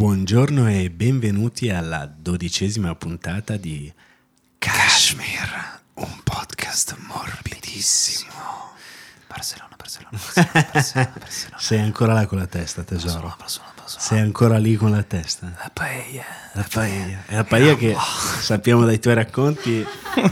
Buongiorno e benvenuti alla dodicesima puntata di Kashmir, un podcast morbidissimo. Barcellona, Barcellona, Barcellona, Barcellona, Barcellona. Sei ancora là con la testa, tesoro. Barcellona, Barcellona, Barcellona. Sei ancora lì con la testa. La paella. La paella. E la paella che sappiamo dai tuoi racconti,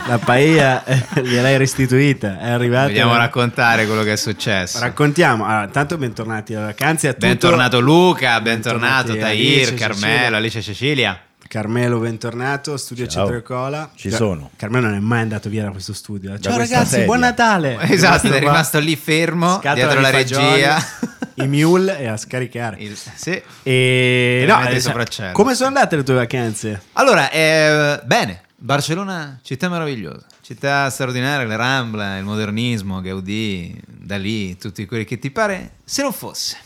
la paella eh, gliel'hai restituita, è arrivata. Vogliamo raccontare quello che è successo. Raccontiamo. Allora, tanto bentornati alle vacanze a tutti. bentornato Luca, bentornato Tahir, Alice, Carmelo, Cecilia. Alice Cecilia. Carmelo, bentornato. Studio Ciao. Centro e Cola. Ci Car- sono. Carmelo non è mai andato via da questo studio. Ciao ragazzi, sedia. buon Natale. Esatto, è rimasto lì fermo scatola dietro di la fagioli, regia. I mule e a scaricare. Il- sì. E no, Veramente eh, sopraccielo. come sono andate le tue vacanze? Allora, eh, bene, Barcellona, città meravigliosa, città straordinaria, le Rambla, il modernismo, Gaudì, da lì, tutti quelli che ti pare, se non fosse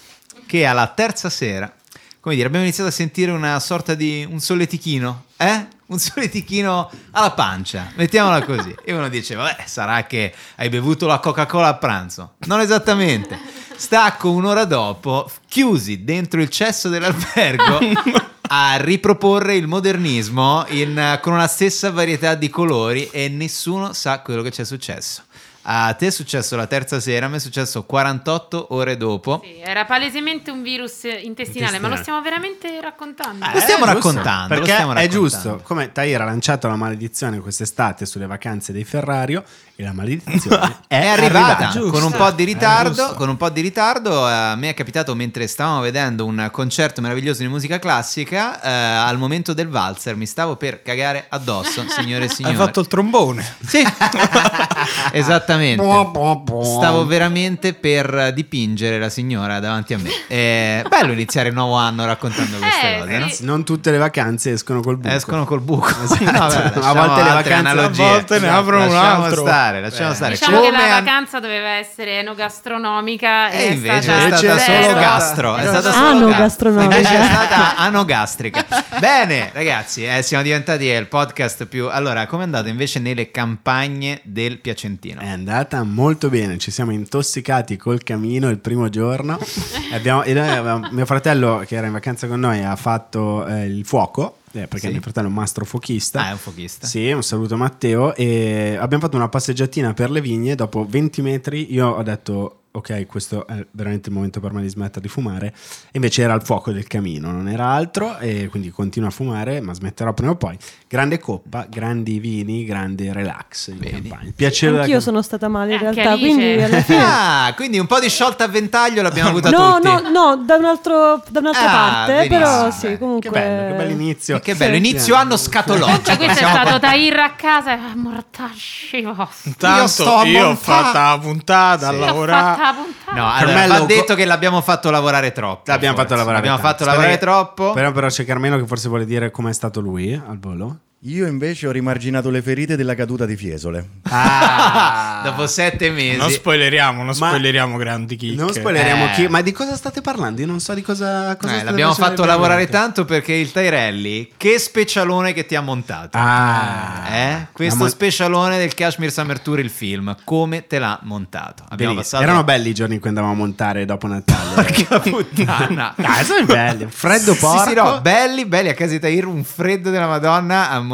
che alla terza sera, come dire, abbiamo iniziato a sentire una sorta di un solletichino, eh? Un solletichino alla pancia, mettiamola così. E uno dice, vabbè, sarà che hai bevuto la Coca-Cola a pranzo. Non esattamente. Stacco un'ora dopo, chiusi dentro il cesso dell'albergo a riproporre il modernismo in- con una stessa varietà di colori e nessuno sa quello che c'è successo. A te è successo la terza sera, a me è successo 48 ore dopo. Sì, era palesemente un virus intestinale, ma lo stiamo veramente raccontando. Lo stiamo Eh, giusto, raccontando, lo Perché stiamo è raccontando. giusto, come Tahir ha lanciato la maledizione quest'estate sulle vacanze dei Ferrario e la maledizione È è, arrivata arrivata. con un po' di È ritardo. Con un po' di ritardo, eh, a me è capitato mentre stavamo vedendo un concerto meraviglioso di musica classica. eh, al momento del valzer mi stavo per cagare addosso, signore e Hai signori. fatto il trombone. Sì, esattamente. Stavo veramente per dipingere la signora davanti a me. È bello iniziare il nuovo anno raccontando queste Eh, cose, sì. no? Non tutte le vacanze escono col buco. Escono col buco. Esatto. No, vabbè, A volte le vacanze- analogie. a volte ne aprono un lasciamo altro. Stare, lasciamo Eh. stare. Diciamo che Come la an- vacanza doveva essere enogastronomica E e invece stata è stata solo zero. gastro. È stata solo Anogastronomica. Invece è stata anogastrica. Bene, ragazzi, eh, siamo diventati il podcast più. Allora, come è andato invece nelle campagne del Piacentino? È andata molto bene, ci siamo intossicati col camino il primo giorno. Abbiamo- avevamo- mio fratello, che era in vacanza con noi, ha fatto eh, il fuoco. eh, perché Sì. mio fratello è un mastro fuochista. Ah, è un fochista. Sì, un saluto Matteo. E abbiamo fatto una passeggiatina per le vigne. Dopo 20 metri, io ho detto: Ok, questo è veramente il momento per me di smettere di fumare. E invece era il fuoco del camino, non era altro. E quindi continuo a fumare, ma smetterò prima o poi. Grande coppa, grandi vini, grande relax in Vedi. campagna. Piacere Anch'io sono stata male in Anche realtà, quindi. Ah, quindi un po' di sciolta a ventaglio l'abbiamo avuta No, tutti. no, no, da, un altro- da un'altra Ah, parte, benissimo. però sì, che comunque... Che bello, che bell'inizio. E Che bello, inizio anno scatologico. Cioè, questo è stato qua- Tahir a casa mortacci vostri. Intanto sto io, a ho fatta la puntata a Io ho lavorare. La puntata. No, allora, Carmelo, va co- detto che l'abbiamo fatto lavorare troppo. L'abbiamo forse. fatto lavorare L'abbiamo tanto. fatto lavorare Spero- troppo. Però, però c'è Carmelo che forse vuole dire come è stato lui al volo. Io invece ho rimarginato le ferite della caduta di Fiesole. Ah, dopo sette mesi. Non spoileriamo, non Ma- spoileriamo grandi chicche. Non spoileriamo Eh. chi, ma di cosa state parlando? Io non so di cosa. cosa Eh, state l'abbiamo fatto lavorare tanto perché il Tyrelli, che specialone che ti ha montato. Ah, Eh? Questo mon- specialone del Kashmir Summer Tour, il film, come te l'ha montato? Abbiamo passato... Erano belli i giorni in cui andavamo a montare dopo Natale. Porca puttana. Ah, sono belli. Freddo porco. Sì, sì, no, belli, belli a casa di Tahir, un freddo della Madonna a montare.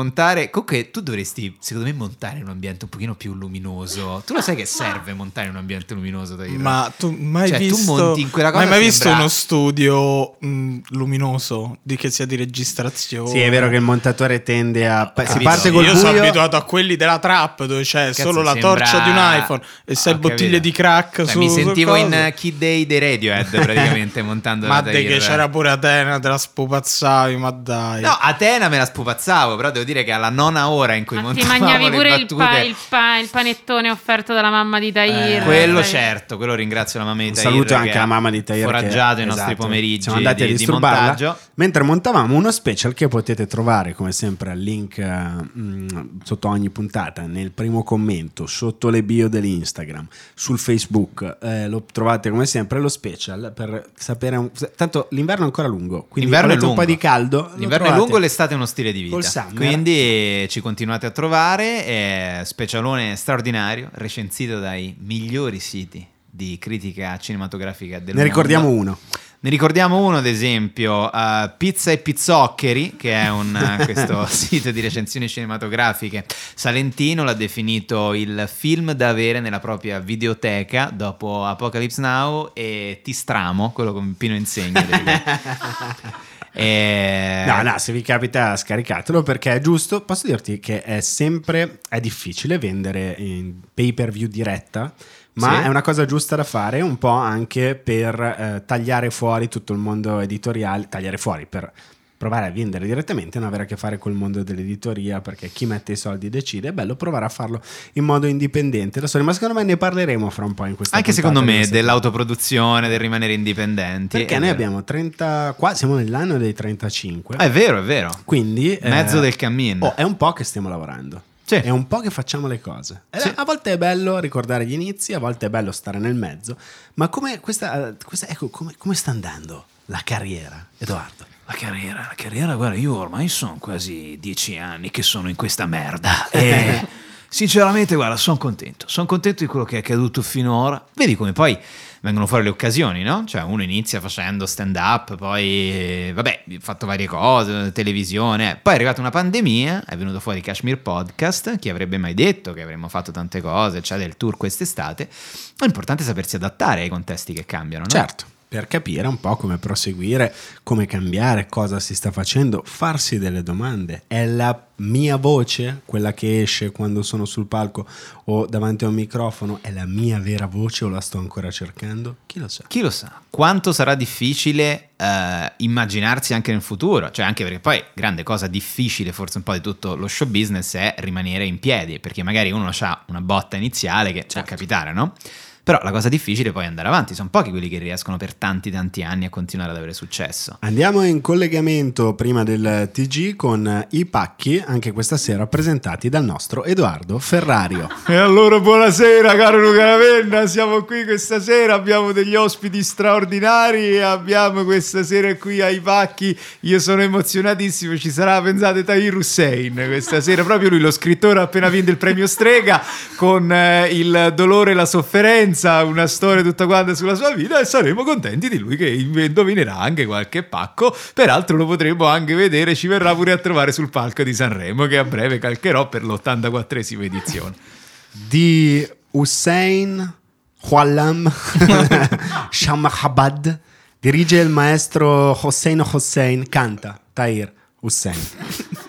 Comunque, tu dovresti, secondo me, montare in un ambiente un pochino più luminoso. Tu lo sai che serve montare in un ambiente luminoso, Tahir? Ma tu mai Cioè, tu visto, monti in quella cosa hai mai sembra- visto uno studio mh, luminoso di che sia di registrazione? Sì, è vero che il montatore tende a. si capito. parte Sì, col io buio. sono abituato a quelli della trap dove c'è Cazzo, solo la sembra- torcia di un iPhone e sei Ho bottiglie capito. di crack Cioè, su Mi su sentivo cose. in eh, Kid Day dei Radiohead praticamente montando Ma la Tahir. che c'era pure Atena, te la spupazzavi, ma dai. No, Atena me la spupazzavo, però devo dire che alla nona ora in cui Ma ti montavamo mangiavi le pure il, pa- il pa- il panettone offerto dalla mamma di Tahir. Eh, quello certo, quello ringrazio la mamma di Tahir saluto che anche alla mamma di Tahir. foraggiato che- i nostri esatto. pomeriggi Siamo andati di, a di disturbarla. montaggio. Mentre montavamo uno special che potete trovare come sempre al link eh, mh, sotto ogni puntata, nel primo commento, sotto le bio dell'Instagram, sul Facebook. eh, lo trovate come sempre lo special per sapere. un- tanto l'inverno è ancora lungo, quindi L'inverno è avete un po' lungo. di caldo. L'inverno è lungo, l'estate è uno stile di Col vita. summer. Quindi ci continuate a trovare. È specialone straordinario, recensito dai migliori siti di critica cinematografica del Ne ricordiamo mondo. uno. Ne ricordiamo uno, ad esempio, uh, Pizza e Pizzoccheri, che è un, uh, questo sito di recensioni cinematografiche salentino, l'ha definito il film da avere nella propria videoteca dopo Apocalypse Now e Ti stramo, quello con Pino Insegno. E... No, no, se vi capita scaricatelo perché è giusto. Posso dirti che è sempre è difficile vendere in pay per view diretta, ma Sì. è una cosa giusta da fare un po' anche per eh, tagliare fuori tutto il mondo editoriale, tagliare fuori per provare a vendere direttamente non avere a che fare col mondo dell'editoria perché chi mette i soldi decide, è bello provare a farlo in modo indipendente. Da soli, ma secondo me ne parleremo fra un po' in questa Anche secondo me dell'autoproduzione, del rimanere indipendenti. Perché è noi vero. abbiamo 30 qua siamo nell'anno dei 35. Ah, È vero, è vero. Quindi Mezzo eh, del cammin. oh, è un po' che stiamo lavorando. Sì. È un po' che facciamo le cose. Eh, Sì. A volte è bello ricordare gli inizi, a volte è bello stare nel mezzo. Ma come, questa, questa- ecco, come, come sta andando la carriera, Edoardo? La carriera, la carriera, guarda, io ormai sono quasi dieci anni che sono in questa merda e sinceramente, guarda, sono contento. Sono contento di quello che è accaduto finora. Vedi come poi vengono fuori le occasioni, no? Cioè uno inizia facendo stand up, poi eh, vabbè, ho fatto varie cose, televisione, poi è arrivata una pandemia, è venuto fuori Kashmir Podcast, chi avrebbe mai detto che avremmo fatto tante cose, c'è del tour quest'estate, l'importante è sapersi adattare ai contesti che cambiano, no? Certo, per capire un po' come proseguire, come cambiare, cosa si sta facendo, farsi delle domande. È la mia voce quella che esce quando sono sul palco o davanti a un microfono? È la mia vera voce o la sto ancora cercando? Chi lo sa? Chi lo sa? Quanto sarà difficile eh, immaginarsi anche nel futuro? Cioè, anche perché poi grande cosa difficile, forse un po' di tutto lo show business, è rimanere in piedi, perché magari uno ha una botta iniziale che può capitare, no? Però la cosa difficile è poi andare avanti. Sono pochi quelli che riescono per tanti tanti anni a continuare ad avere successo. Andiamo in collegamento prima del TG con i pacchi, anche questa sera presentati dal nostro Edoardo Ferrario. E allora buonasera caro Luca Ravenna, siamo qui questa sera, abbiamo degli ospiti straordinari e abbiamo questa sera qui ai pacchi, io sono emozionatissimo, ci sarà pensate Tahir Hussein questa sera, proprio lui lo scrittore ha appena vinto il premio Strega con eh, il dolore e la sofferenza, una storia tutta quanta sulla sua vita e saremo contenti di lui che indovinerà anche qualche pacco, peraltro lo potremo anche vedere, ci verrà pure a trovare sul palco di Sanremo che a breve calcherò per l'84esima edizione. Di Hussein Huallam Shamhabad dirige il maestro Hossein Hossein, canta Tahir Hussein.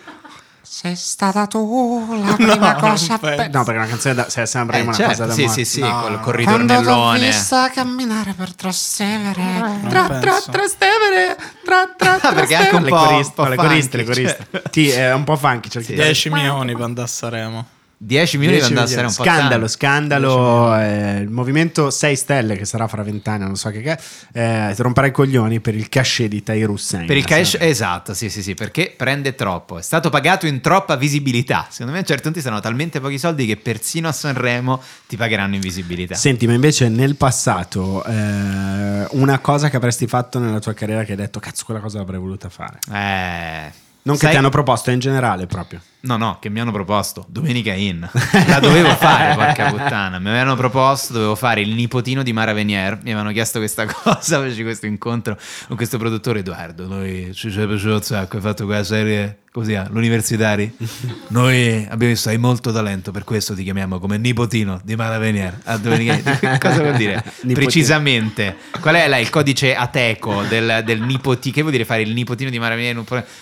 Sei stata tu la prima cosa non penso. No, perché una canzone da, se sembra Eh, una certo, cosa da sì, morte. sì, sì, No, col, no. col Quando ritornellone. vista camminare per Trastevere Tra- tra- penso. Trastevere Tra tra Ah, perché anche un le po', coriste, un po' le coriste, le coriste. cioè. Sì, è un po' funky. c'è il chitarrista. 10 milioni a Saremo. 10 milioni 10 da andare a un po' scandalo, scandalo. eh, il movimento 6 stelle che sarà fra vent'anni, non so che che è, eh, romperà i coglioni per il cachet di Tahir Hussein. Per il cash, Sai? esatto, sì, sì, sì, perché prende troppo. È stato pagato in troppa visibilità. Secondo me a un certo punto saranno talmente pochi soldi che persino a Sanremo ti pagheranno in visibilità. Senti, ma invece nel passato eh, una cosa che avresti fatto nella tua carriera che hai detto, cazzo, quella cosa l'avrei voluta fare. Eh, Non che sai- ti hanno proposto, in generale proprio. No, no, che mi hanno proposto Domenica In. La dovevo fare, porca puttana. Mi avevano proposto, dovevo fare il nipotino di Mara Venier. Mi avevano chiesto questa cosa, feci questo incontro con questo produttore Edoardo. Noi ci sei piaciuto un sacco, hai fatto quella serie così, all'universitari. Noi abbiamo visto, hai molto talento, per questo ti chiamiamo come nipotino di Mara Venier. A Domenica In. Cosa vuol dire? Nipotino. Precisamente. Qual è la- il codice ateco del, del nipotino? Che vuol dire fare il nipotino di Mara Venier?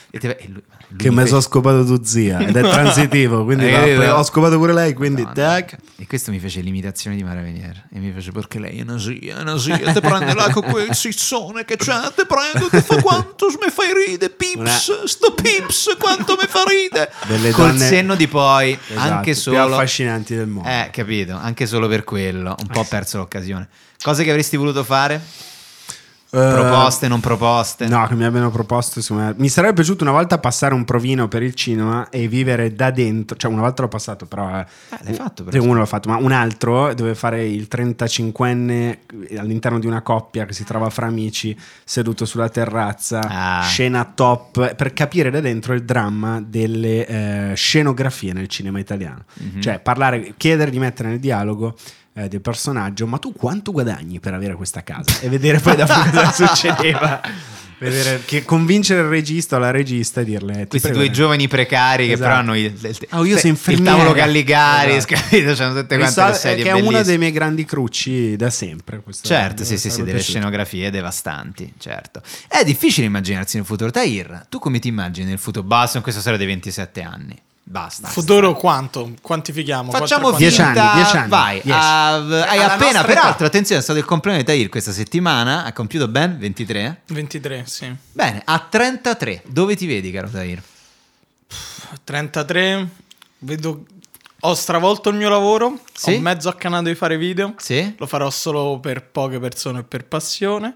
e lui- lui Che mi sono scopato tu zia ed è transitivo, quindi capito? ho scopato pure lei, quindi No, no. tac. E questo mi fece l'imitazione di Mara Venier. E mi fece perché lei è una zia, è una te prende là con quel sizzone che c'ha, te prendo, ti fa quanto mi fai ride, pips, sto pips, quanto mi fa ride. Delle Col donne- senno di poi, Esatto, anche più solo... affascinanti del mondo. Eh, capito, anche solo per quello. Un po' ho perso l'occasione. Cose che avresti voluto fare? Eh, Proposte, non proposte? No, che mi abbiano proposto. insomma, Mi sarebbe piaciuto una volta passare un provino per il cinema e vivere da dentro. Cioè, una volta l'ho passato, però. eh, Eh, l'hai fatto, però. uno l'ha fatto, ma un altro dove fare il 35enne all'interno di una coppia che si trova fra amici, seduto sulla terrazza, Ah. scena top, per capire da dentro il dramma delle eh, scenografie nel cinema italiano. Mhm. Cioè, parlare, chiedere di mettere nel dialogo. Eh, del personaggio, ma tu quanto guadagni per avere questa casa? E vedere poi dopo cosa succedeva. Vedere, che convincere il regista o la regista e dirle "Ti Questi due dai". giovani precari che Esatto. però hanno il, il- Oh, io il sono infermiera. tavolo Galligari, Esatto. capito? Tutte quante le sedie che è una bellissime. dei miei grandi crucci da sempre. Certo, sì, sì, sì, delle scenografie devastanti, certo. È difficile immaginarsi nel futuro. Tahir, tu come ti immagini nel futuro? Basta in questa storia dei 27 anni. Basta. Futuro quanto? Quantifichiamo. Facciamo Quattro- Dieci finta, anni, dieci anni, vai. dieci. ah, hai Alla appena, peraltro, età. attenzione, è stato il compleanno di Tahir questa settimana, ha compiuto ben 23. 23, sì. Bene, a 33, dove ti vedi, caro Tahir? 33, vedo... Ho stravolto il mio lavoro, Sì? ho mezzo accanato di fare video, Sì? lo farò solo per poche persone e per passione.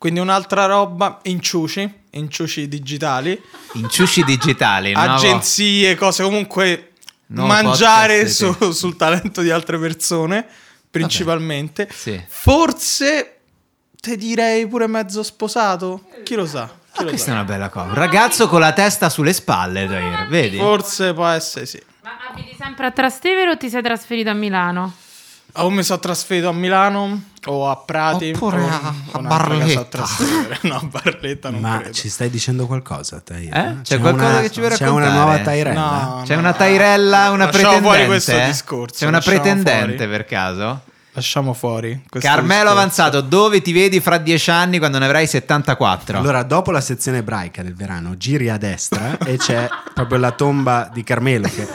Quindi un'altra roba, inciuci, inciuci digitali, Inciusci digitali, nuovo- agenzie, cose comunque Nuovo mangiare podcast, su- sul talento di altre persone, principalmente. Sì. Forse te direi pure mezzo sposato, chi lo sa. Chi Ah, lo questa sa. è una bella cosa. Un ragazzo con la testa sulle spalle, Tahir, vedi? Forse può essere sì. Ma abiti sempre a Trastevere o ti sei trasferito a Milano? O mi sono trasferito a Milano o a Prati Oppure o a- a Barletta. No, a Barletta non Ma credo. ci stai dicendo qualcosa, Tahir? Eh? C'è qualcosa una, che ci vuoi C'è una raccontare? nuova Tairella? No, C'è no, una. Tairella, una Lasciamo pretendente? fuori questo discorso. C'è una pretendente fuori. per caso? Lasciamo fuori. Carmelo discorso. Avanzato, dove ti vedi fra dieci anni quando ne avrai 74? Allora, dopo la sezione ebraica del verano, giri a destra e c'è proprio la tomba di Carmelo. Che...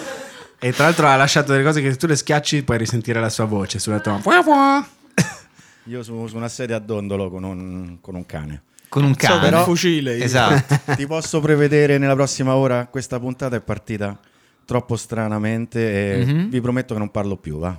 E tra l'altro ha lasciato delle cose che se tu le schiacci puoi risentire la sua voce sulla fuà. Io su, su una sedia a dondolo con un, con un cane. Con un So, cane. con un fucile. Esatto. Ti posso prevedere nella prossima ora? Questa puntata è partita troppo stranamente e Mhm. vi prometto che non parlo più, va?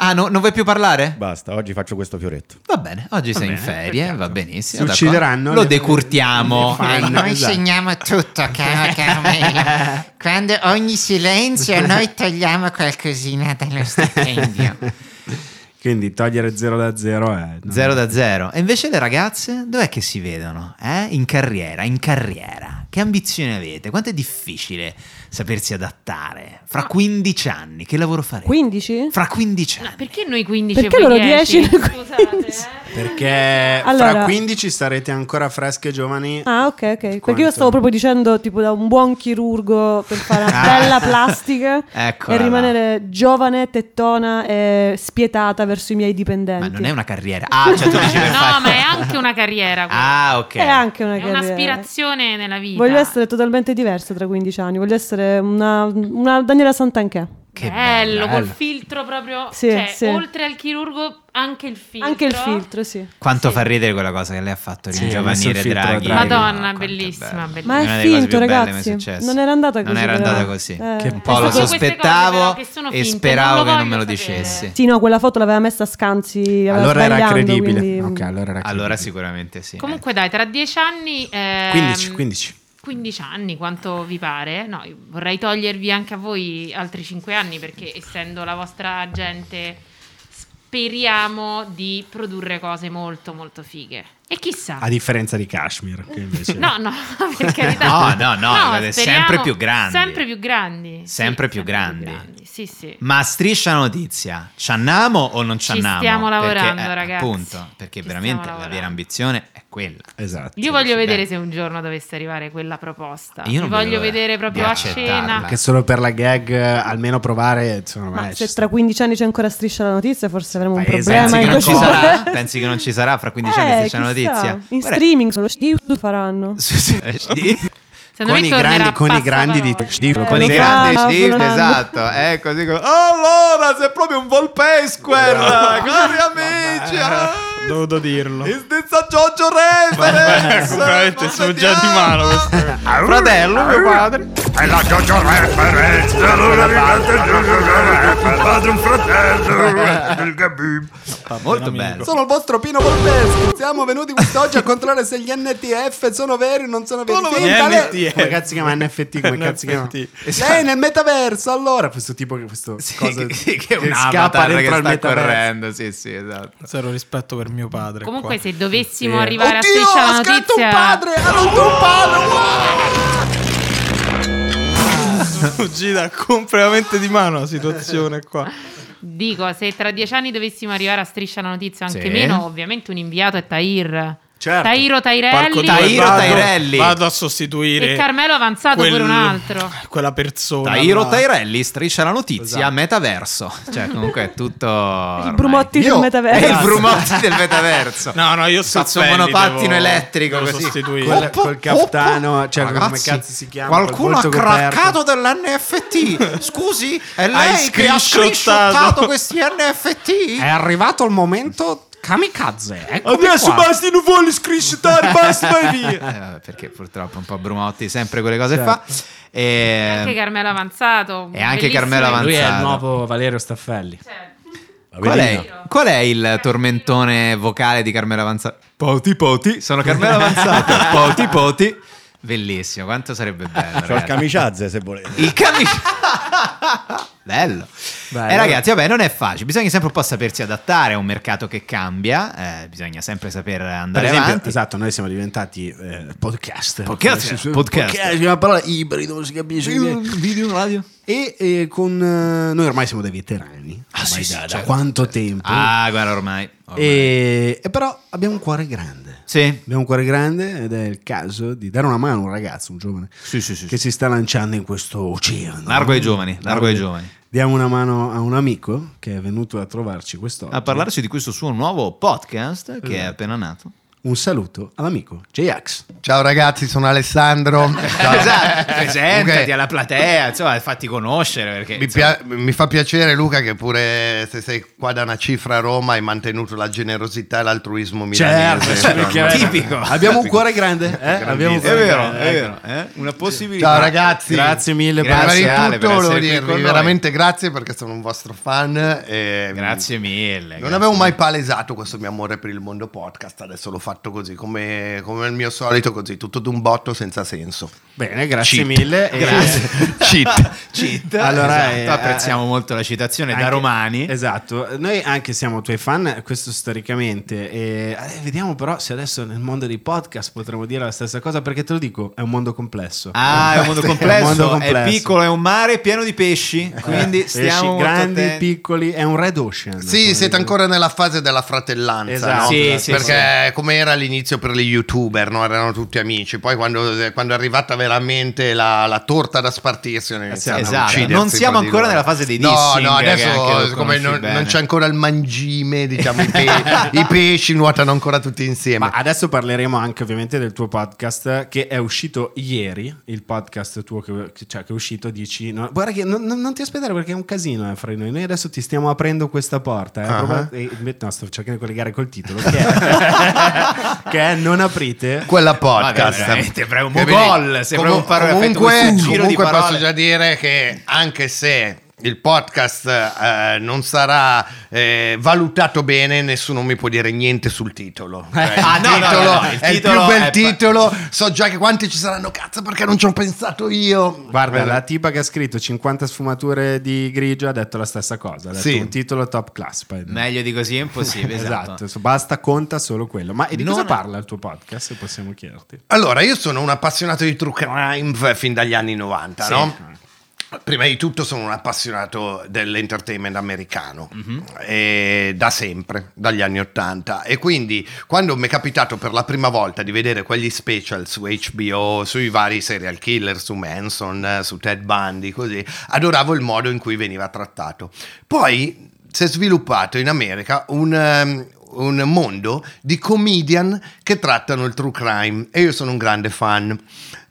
Ah, no- non vuoi più parlare? Basta, oggi faccio questo fioretto. Va bene, oggi sei in bene, ferie, peccato. va benissimo. Si uccideranno Lo le- decurtiamo. le fan. Eh, noi esatto. segniamo tutto, cara Carmela. Quando ogni silenzio noi togliamo qualcosina dallo stipendio. Quindi togliere 0 da 0 è... no. 0 da 0. E invece le ragazze, dov'è che si vedono? Eh? In carriera, in carriera. Che ambizioni avete? Quanto è difficile sapersi adattare? Fra 15 anni, che lavoro farete? 15? Fra 15 anni. Perché noi 15 Perché e loro 10? Scusate, eh. Perché fra Allora- 15 sarete ancora fresche e giovani. Ah, ok, ok. Perché Quanto? io stavo proprio dicendo, tipo, da un buon chirurgo per fare una Ah. bella plastica Eccola e là. rimanere giovane, tettona e spietata verso i miei dipendenti. Ma non è una carriera. Ah, cioè tu dici No, fare... ma è anche una carriera. quella. Ah, ok. È anche una È carriera. un'aspirazione nella vita. Voglio essere totalmente diversa tra 15 anni. Voglio essere una, una Daniela Santanchè. Che bello, bello. col filtro proprio. Sì, cioè, sì. oltre al chirurgo, anche il filtro. Anche il filtro, sì. Quanto Sì. fa ridere quella cosa che lei ha fatto Sì, ringiovanire filtro Draghi. Draghi. Madonna, No, bellissima, bellissima. Ma è cose finto, è ragazzi. Non era andata Non così, era però. andata così. Eh. Che un po' lo cose, sospettavo sono e speravo non che non me lo sapere. dicessi. Sì, no, quella foto l'aveva messa a Scanzi. Allora era credibile. quindi- Ok, allora era Allora credibile. sicuramente sì. Comunque, dai, tra dieci anni. ehm, 15, 15. 15 anni, quanto vi pare? No, vorrei togliervi anche a voi altri 5 anni perché essendo la vostra gente speriamo di produrre cose molto molto fighe. E chissà. A differenza di Kashmir, che invece... No, no, per carità. No, no, no, speriamo- sempre più grandi. Sempre più grandi. sì, Sempre più grandi. Sì, sì. Ma striscia notizia, ci andiamo o non ci andiamo? stiamo Perché, lavorando, eh, ragazzi. Appunto, perché Ci veramente la vera ambizione è quella. Esatto. Io voglio sì, vedere beh. se un giorno dovesse arrivare quella proposta. Io non voglio vedere proprio a accettarla. scena. Che solo per la gag, almeno provare, insomma, Ma se tra 15 anni c'è ancora striscia la notizia, forse avremo un Paese, problema. Pensi che, sarà? Pensi che non ci sarà fra 15 anni Eh, se c'è una chissà. Notizia? In Guarda- streaming solo YouTube faranno. Con i grandi, con i grandi di Eh, Con i grandi Fernando. esatto. È così. Allora, sei proprio un Volpesquer, cari amici. Ho dovuto dirlo. Is this a Giorgio Reference? Veramente sono già di mano questo. Fratello, mio padre. È la Giorgio Reference, allora il Giorgio Reference, padre un fratello, il Gabib. Molto bello. Sono il vostro Pino Polpeschi. Siamo venuti quest'oggi a controllare se gli NTF sono veri o non sono veri. Gli tale- NTF. Come cazzo si chiama NFT? Come cazzo si chiama? Lei nel metaverso, allora. Questo tipo che questo cosa che scappa dentro al metaverso. correndo. Sì, sì, esatto. Zero rispetto per mio padre. Comunque, qua. se dovessimo Sì. arrivare a Oddio, striscia la ha scritto notizia, un padre! Ha rotto un padre! wow! fuggita completamente di mano la situazione qua. Dico, se tra dieci anni dovessimo arrivare a striscia la notizia, anche Sì. meno, ovviamente un inviato è Tahir. Certo. Tairo Tairelli due, Tahiro vado- Tairelli. Vado a sostituire e Carmelo Avanzato quel- pure un altro. Quella persona. Tairo là. Tairelli striscia la notizia Esatto. metaverso. Cioè, comunque è tutto. I ormai. brumotti Io- del È metaverso. il brumotti del metaverso. No, no, io sto Cazzo, un monopattino elettrico così. sostituire. Col, col caftano, cioè come Ragazzi, cazzo si chiama? Qualcuno ha craccato dell'NFT. Scusi, è lei che ha screenshottato questi NFT? È arrivato il momento kamikaze. Eccomi Adesso qua. basti, non vuole scriscettare, basta, vai via. Eh, perché purtroppo un po' Brumotti sempre quelle cose fa. E... Anche Carmelo Avanzato. e anche bellissimo Carmelo Avanzato. Lui è il nuovo Valerio Staffelli. Qual è, qual è il tormentone vocale di Carmelo Avanzato? Poti poti, sono Carmelo Avanzato. poti poti. Bellissimo, quanto sarebbe bello. C'ho il camiciazze se volete. Il camicia. Bello. Bello. E ragazzi, vabbè, non è facile. Bisogna sempre un po' sapersi adattare a un mercato che cambia. eh, bisogna sempre saper Per andare esempio, avanti. esatto, noi siamo diventati eh, podcast. Podcast, podcast. È una parola ibrido, non si capisce. video, radio. E eh, con eh, noi ormai siamo dei veterani. Ah, ormai sì, da, da certo. quanto tempo? Ah, guarda, ormai. ormai. E, e però abbiamo un cuore grande. Sì. Abbiamo un cuore grande ed è il caso di dare una mano a un ragazzo, un giovane, Sì, sì, sì. che si sta lanciando in questo oceano. Largo ai giovani, largo ai giovani. Diamo una mano a un amico che è venuto a trovarci quest'oggi. A parlarci di questo suo nuovo podcast che è appena nato. Un saluto all'amico J-Ax. Ciao ragazzi, sono Alessandro. Ciao. Esatto, presentati Comunque, alla platea, insomma, fatti conoscere perché mi, insomma, pia- mi fa piacere Luca che pure se sei qua da una cifra a Roma hai mantenuto la generosità e l'altruismo milanese. Certo, Insomma. tipico. Abbiamo un cuore grande, eh? Abbiamo un È cuore vero, grande, è ecco. vero, eh? una possibilità. Ciao ragazzi. Grazie mille per Grazie, Prima di Ale, per tutto volevo essere qui dirvi veramente grazie perché sono un vostro fan. E Grazie mille. Non grazie. avevo mai palesato questo mio amore per il mondo podcast, adesso l'ho fatto così, come, come il mio solito, così, tutto d'un botto senza senso. Bene, grazie Cheat. mille. e- Grazie. Cheat. Cheat. Allora, Esatto, eh, apprezziamo eh, molto la citazione da Anche- romani. Esatto, noi anche siamo tuoi fan, questo storicamente. E, eh, vediamo però se adesso nel mondo dei podcast potremo dire la stessa cosa, perché te lo dico, è un mondo complesso. Ah, è un mondo Sì, è un complesso, mondo è, complesso. piccolo, è un mare pieno di pesci, quindi Pesci stiamo molto grandi, attenti. piccoli, è un red ocean. Sì, siete dire. ancora nella fase della fratellanza, Esatto. no? Sì, sì, perché come era all'inizio per gli youtuber, no? erano tutti amici, poi quando, quando è arrivata veramente la, la torta da spartirsi, hanno iniziato Esatto, non siamo ancora nella fase dei No, dissing, no, che anche adesso conosci non, non c'è ancora il mangime, diciamo, i, pe- i pesci nuotano ancora tutti insieme. Ma adesso parleremo anche ovviamente del tuo podcast che è uscito ieri, il podcast tuo che, cioè, che è uscito, dici... no, guarda che non, non- ti aspettare perché è un casino eh, fra noi, noi adesso ti stiamo aprendo questa porta. eh, Ah. proba- e- no, sto cercando di collegare col titolo, che è, che è Non aprite... quella Vabbè, podcast. veramente, proprio un vedi, sembra un comunque, giro di comunque posso già dire che anche se il podcast eh, non sarà eh, valutato bene, nessuno mi può dire niente sul titolo. Cioè, Ah, il, no, no, titolo no, no, il è il titolo più bel è- titolo. So già che quanti ci saranno, cazzo, perché non ci ho pensato io. Guarda, Eh, la tipa che ha scritto 50 sfumature di grigio ha detto la stessa cosa, ha detto Sì. un titolo top class. poi- Meglio di così è impossibile, esatto. Esatto, basta, conta solo quello. Ma e di cosa Non- parla il tuo podcast, se possiamo chiederti? Allora, io sono un appassionato di true crime f- fin dagli anni 90, Sì. no? Prima di tutto sono un appassionato dell'entertainment americano, Mhm. e da sempre, dagli anni 80. E quindi quando mi è capitato per la prima volta di vedere quegli special su HBO, sui vari serial killer, su Manson, eh, su Ted Bundy, così, adoravo il modo in cui veniva trattato. Poi si è sviluppato in America un... ehm, un mondo di comedian che trattano il true crime e io sono un grande fan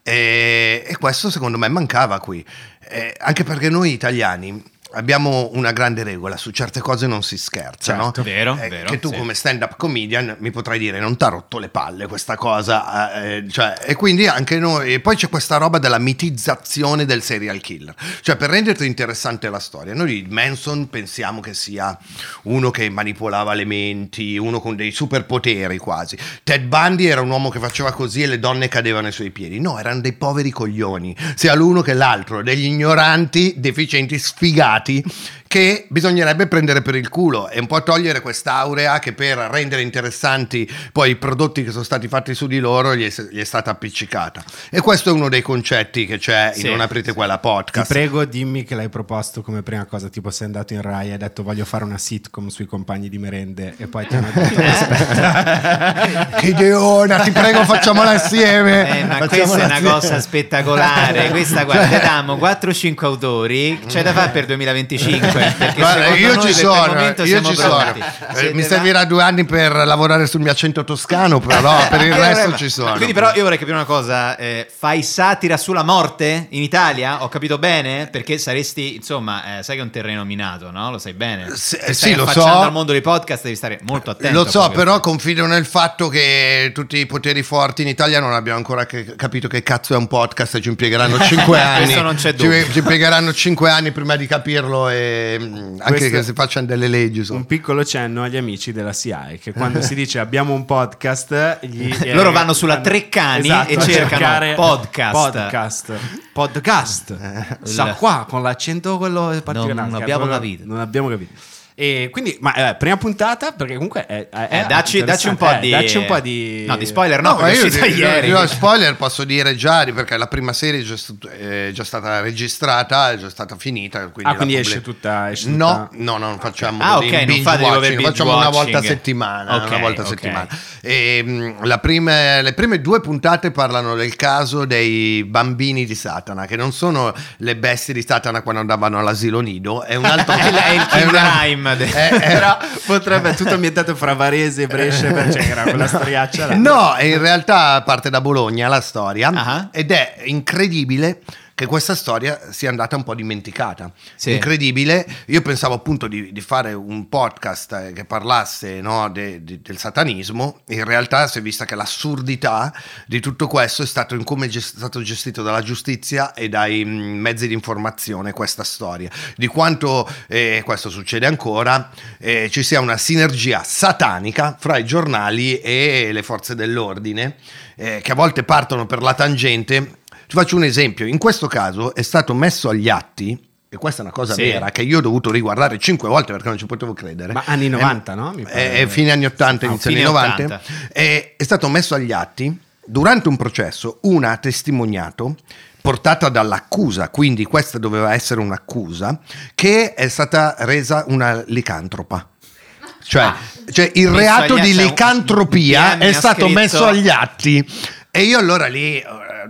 e, e questo secondo me mancava qui Eh, anche perché noi italiani abbiamo una grande regola su certe cose non si scherza no? Certo. Vero, Eh, vero, che tu sì. come stand up comedian mi potrai dire non ti ha rotto le palle questa cosa eh, cioè, e quindi anche noi e poi c'è questa roba della mitizzazione del serial killer cioè per renderti interessante la storia noi Manson pensiamo che sia uno che manipolava le menti uno con dei superpoteri quasi Ted Bundy era un uomo che faceva così e le donne cadevano ai suoi piedi no erano dei poveri coglioni sia l'uno che l'altro degli ignoranti deficienti sfigati Party che bisognerebbe prendere per il culo e un po' togliere quest'aurea che per rendere interessanti poi i prodotti che sono stati fatti su di loro gli è, gli è stata appiccicata. E questo è uno dei concetti che c'è Sì, in Non aprite quella Ti podcast. prego, dimmi che l'hai proposto come prima cosa. Tipo, sei andato in Rai e hai detto voglio fare una sitcom sui compagni di merende e poi ti hanno detto aspetta. che ideona, ti prego facciamola insieme. Eh, ma Facciamola questa è una cosa spettacolare. Questa, guarda, diamo 4-5 autori. C'è da fare per 2025. Guarda, io ci sono, io ci sono. Eh, mi servirà due anni per lavorare sul mio accento toscano, però per il Eh, resto ci sono. Quindi, però, io vorrei capire una cosa: eh, fai satira sulla morte in Italia? Ho capito bene? Perché saresti, insomma, eh, sai che è un terreno minato, no? Lo sai bene. Sì, Se sì, lo so. al mondo dei podcast, devi stare molto attento. Lo so, però confido nel fatto che tutti i poteri forti in Italia non abbiamo ancora che- capito che cazzo è un podcast ci impiegheranno 5 anni. Questo non c'è Ci- dubbio. Ci, impiegheranno 5 anni prima di capirlo e anche Questo che si facciano delle leggi. so. Un piccolo cenno agli amici della SIAE che quando si dice abbiamo un podcast, gli, eh, Loro vanno sulla vanno- Treccani Esatto, e cercano podcast. Podcast. Podcast. Sa qua con l'accento quello particolare. non che abbiamo capito. Non abbiamo capito. E quindi, ma eh, prima puntata, perché comunque è, è- Eh, dacci, dacci un po' di. Eh, dacci un po' di. No, di spoiler, no, No, perché è io, uscita io- ieri. io spoiler posso dire già perché la prima serie è già, è già stata registrata, è già stata finita. Quindi Ah, quindi pubblic- esce tutta. Esce No, tutta- no, non facciamo Ah, ok, non fate di watching, facciamo una volta a settimana, Ok, una volta a ok. settimana. E, mh, la prime- le prime due puntate parlano del caso dei bambini di Satana, che non sono le bestie di Satana quando andavano all'asilo nido, è un altro È il- è il è una- Kinderheim de- è- è- Però potrebbe tutto ambientato fra Varese e Brescia, perché c'era quella storiaccia là. No, in realtà parte da Bologna la storia Ah. ed è incredibile che questa storia sia andata un po' dimenticata. Sì. Incredibile. Io pensavo appunto di, di fare un podcast eh, che parlasse no, de- de- del satanismo. In realtà si è vista che l'assurdità di tutto questo è stato in come è gest- stato gestito dalla giustizia e dai mm, mezzi di informazione questa storia. Di quanto, eh, questo succede ancora, eh, ci sia una sinergia satanica fra i giornali e le forze dell'ordine, eh, che a volte partono per la tangente. Ti faccio un esempio, in questo caso è stato messo agli atti, e questa è una cosa Sì. vera, che io ho dovuto riguardare cinque volte perché non ci potevo credere. Ma anni È- 90, no? Mi pare. È, è fine anni 80, Ah, inizio anni 90. 80. È, è stato messo agli atti, durante un processo, una ha testimoniato portata dall'accusa, quindi questa doveva essere un'accusa, che è stata resa una licantropa. Cioè, cioè il Ah. Reato di atti, licantropia Bianchi è stato scritto- messo agli atti. E io allora lì...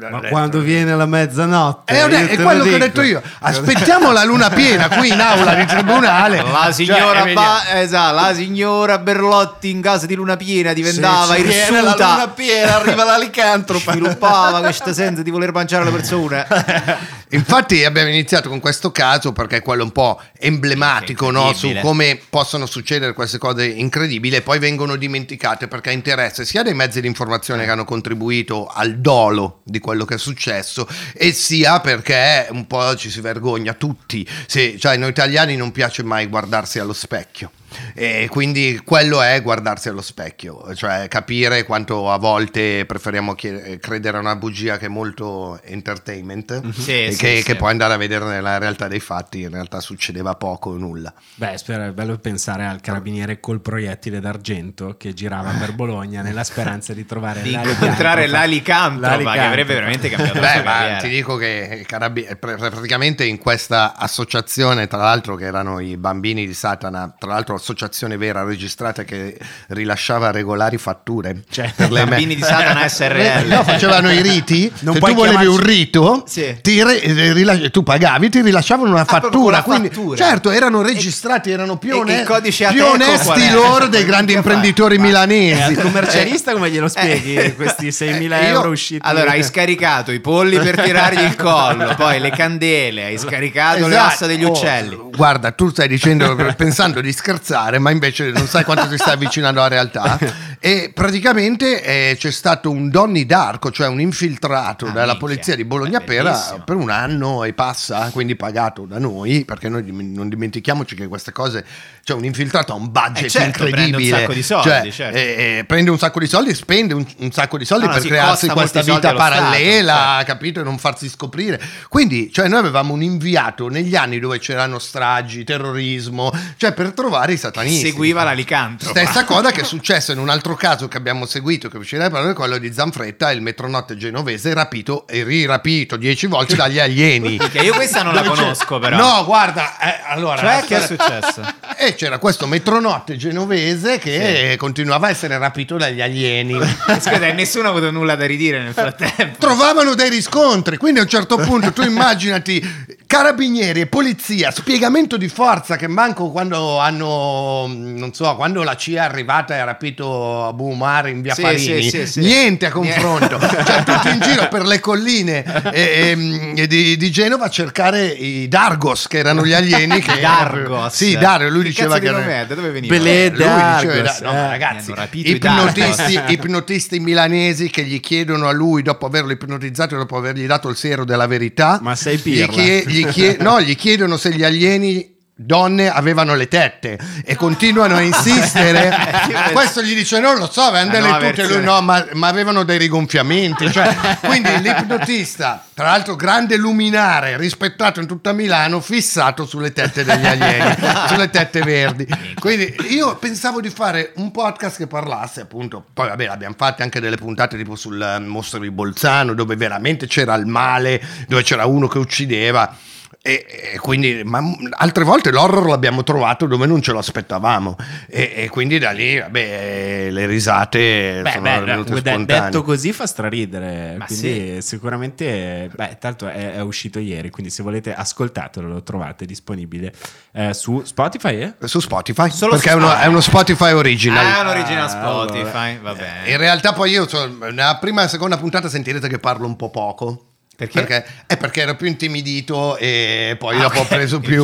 Ma quando viene la mezzanotte, Eh, è lo quello che ho detto io. Aspettiamo la luna piena qui in aula di tribunale. La signora, Cioè, Ba- esatto, la signora Berlotti in casa di luna piena diventava ci viene la irsuta. luna piena, arriva la licantropa. Sviluppava questo senso di voler mangiare le persone. Infatti abbiamo iniziato con questo caso perché è quello un po' emblematico no? su come possono succedere queste cose incredibili e poi vengono dimenticate perché interessa sia dei mezzi di informazione che hanno contribuito al dolo di quello che è successo e sia perché un po' ci si vergogna tutti. Se, cioè, noi italiani non piace mai guardarsi allo specchio. E quindi quello è guardarsi allo specchio, cioè capire quanto a volte preferiamo chie- credere a una bugia che è molto entertainment Sì, e sì, che, sì. che poi andare a vedere nella realtà dei fatti in realtà succedeva poco o nulla. Beh, spero, è bello pensare al carabiniere col proiettile d'argento che girava per Bologna nella speranza di trovare Di incontrare la licantropa. licantropa, che avrebbe veramente cambiato Beh, ma carriera. ti dico che pr- praticamente in questa associazione, tra l'altro che erano i bambini di Satana, tra l'altro associazione vera registrata che rilasciava regolari fatture. Cioè, per le me- Bambini di Satana SRL. No, facevano i riti. Non Se tu volevi chiamarci- un rito, Sì. ti re- eh, rila- tu pagavi, ti rilasciavano una proprio fattura. la quindi, fattura. certo, erano registrati, erano più, one- il codice più onesti loro dei grandi fai? imprenditori al milanesi. commercialista come glielo spieghi Eh, questi 6.000 eh, io- euro usciti? Allora, hai scaricato i polli per tirargli il collo, poi le candele, hai scaricato le Esatto. ossa degli Oh, uccelli. guarda, tu stai dicendo, pensando di scherzare scherzare, ma invece non sai quanto ti stai avvicinando alla realtà. E praticamente eh, c'è stato un Donny Darko, cioè un infiltrato Ah, dalla minchia. polizia di Bologna Beh, per, bellissimo. per un anno e passa, quindi pagato da noi, perché noi non dimentichiamoci che queste cose, cioè un infiltrato ha un budget Eh, certo, prende un incredibile. sacco di soldi, Cioè, certo. eh, eh, prende un sacco di soldi e spende un, un sacco di soldi No, per crearsi questa vita allo Stato, parallela, certo. capito? E non farsi scoprire. Quindi, cioè, noi avevamo un inviato negli anni dove c'erano stragi, terrorismo, cioè per trovare i satanisti. Seguiva la licantropa. Stessa cosa che è successa in un altro caso che abbiamo seguito, che uscirà parlare, quello di Zanfretta, il metronotte genovese rapito e rirapito dieci volte dagli alieni. Minchia, io questa non la conosco, però. No, guarda, eh, allora... Cioè, che è successo? E c'era questo metronotte genovese che continuava a essere rapito dagli alieni. Scusa, nessuno ha avuto nulla da ridire nel frattempo. Trovavano dei riscontri, quindi a un certo punto tu immaginati carabinieri e polizia, spiegamento di forza che manco quando hanno, non so, quando la CIA è arrivata e ha rapito Abu Umar in via Sì, Farini, sì, sì, niente a confronto, cioè tutti in giro per le colline eh, ehm, di, di Genova a cercare i Dargos che erano gli alieni che Dargos? Sì, Dario, lui Che diceva che? Da dove veniva? Belè lui diceva, Dargos, no, eh. ragazzi, ipnotisti, Dargos. ipnotisti milanesi che gli chiedono a lui, dopo averlo ipnotizzato e dopo avergli dato il siero della verità, Ma sei gli, pirla. Gli chie- no, gli chiedono se gli alieni donne avevano le tette e continuano a insistere. Questo gli dice non lo so avevano tutte lui. no ma, ma avevano dei rigonfiamenti cioè, quindi l'ipnotista tra l'altro grande luminare rispettato in tutta Milano fissato sulle tette degli alieni sulle tette verdi. Quindi io pensavo di fare un podcast che parlasse appunto poi vabbè abbiamo fatto anche delle puntate tipo sul eh, mostro di Bolzano dove veramente c'era il male dove c'era uno che uccideva e, e quindi, ma altre volte l'horror l'abbiamo trovato dove non ce lo aspettavamo. E, e quindi da lì, vabbè, le risate Beh, sono beh, venute de- spontanee. detto così fa straridere. Ma quindi sicuramente, beh, tanto è, è uscito ieri, quindi se volete ascoltatelo lo trovate disponibile eh, su Spotify. Eh? Su Spotify, Solo perché su è, uno- Spotify. è uno Spotify original. Ah, è un original Ah, Spotify, va bene. In realtà poi io, so, nella prima e seconda puntata sentirete che parlo un po' poco. Perché? È perché ero più intimidito e poi Ah, dopo ho preso più...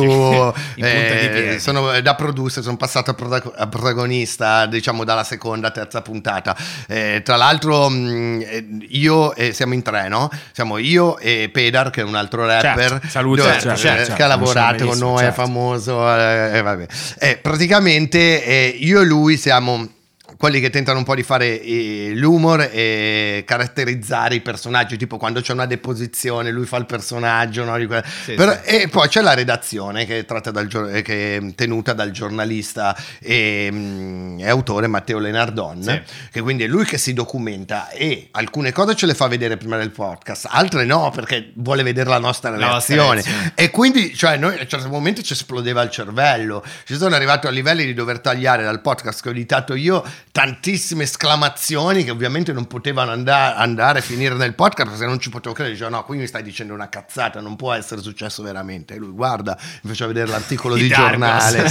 Eh, sono da producer, sono passato a, protago- a protagonista, diciamo, dalla seconda, terza puntata. Eh, tra l'altro mh, eh, io, eh, siamo in tre, no? Siamo io e Pedar, che è un altro rapper. Certo, saluto, dove- certo, eh, certo, che ha lavorato con noi, certo. è famoso. eh, eh, vabbè. Eh, praticamente eh, io e lui siamo quelli che tentano un po' di fare eh, l'humor e caratterizzare i personaggi, tipo quando c'è una deposizione, lui fa il personaggio, no? Sì, Però- e poi c'è la redazione che è, tratta dal eh, che è tenuta dal giornalista e, mm, e autore Matteo Lenardon, Sì. che quindi è lui che si documenta e alcune cose ce le fa vedere prima del podcast, altre no perché vuole vedere la nostra reazione. E quindi, cioè, noi a un certo momento ci esplodeva il cervello. Ci sono arrivato a livelli di dover tagliare dal podcast che ho editato io tantissime esclamazioni che ovviamente non potevano andare, andare a finire nel podcast perché non ci potevo credere. Dicevo, no, qui mi stai dicendo una cazzata, non può essere successo veramente. E lui, guarda, mi faceva vedere l'articolo I di Dargos.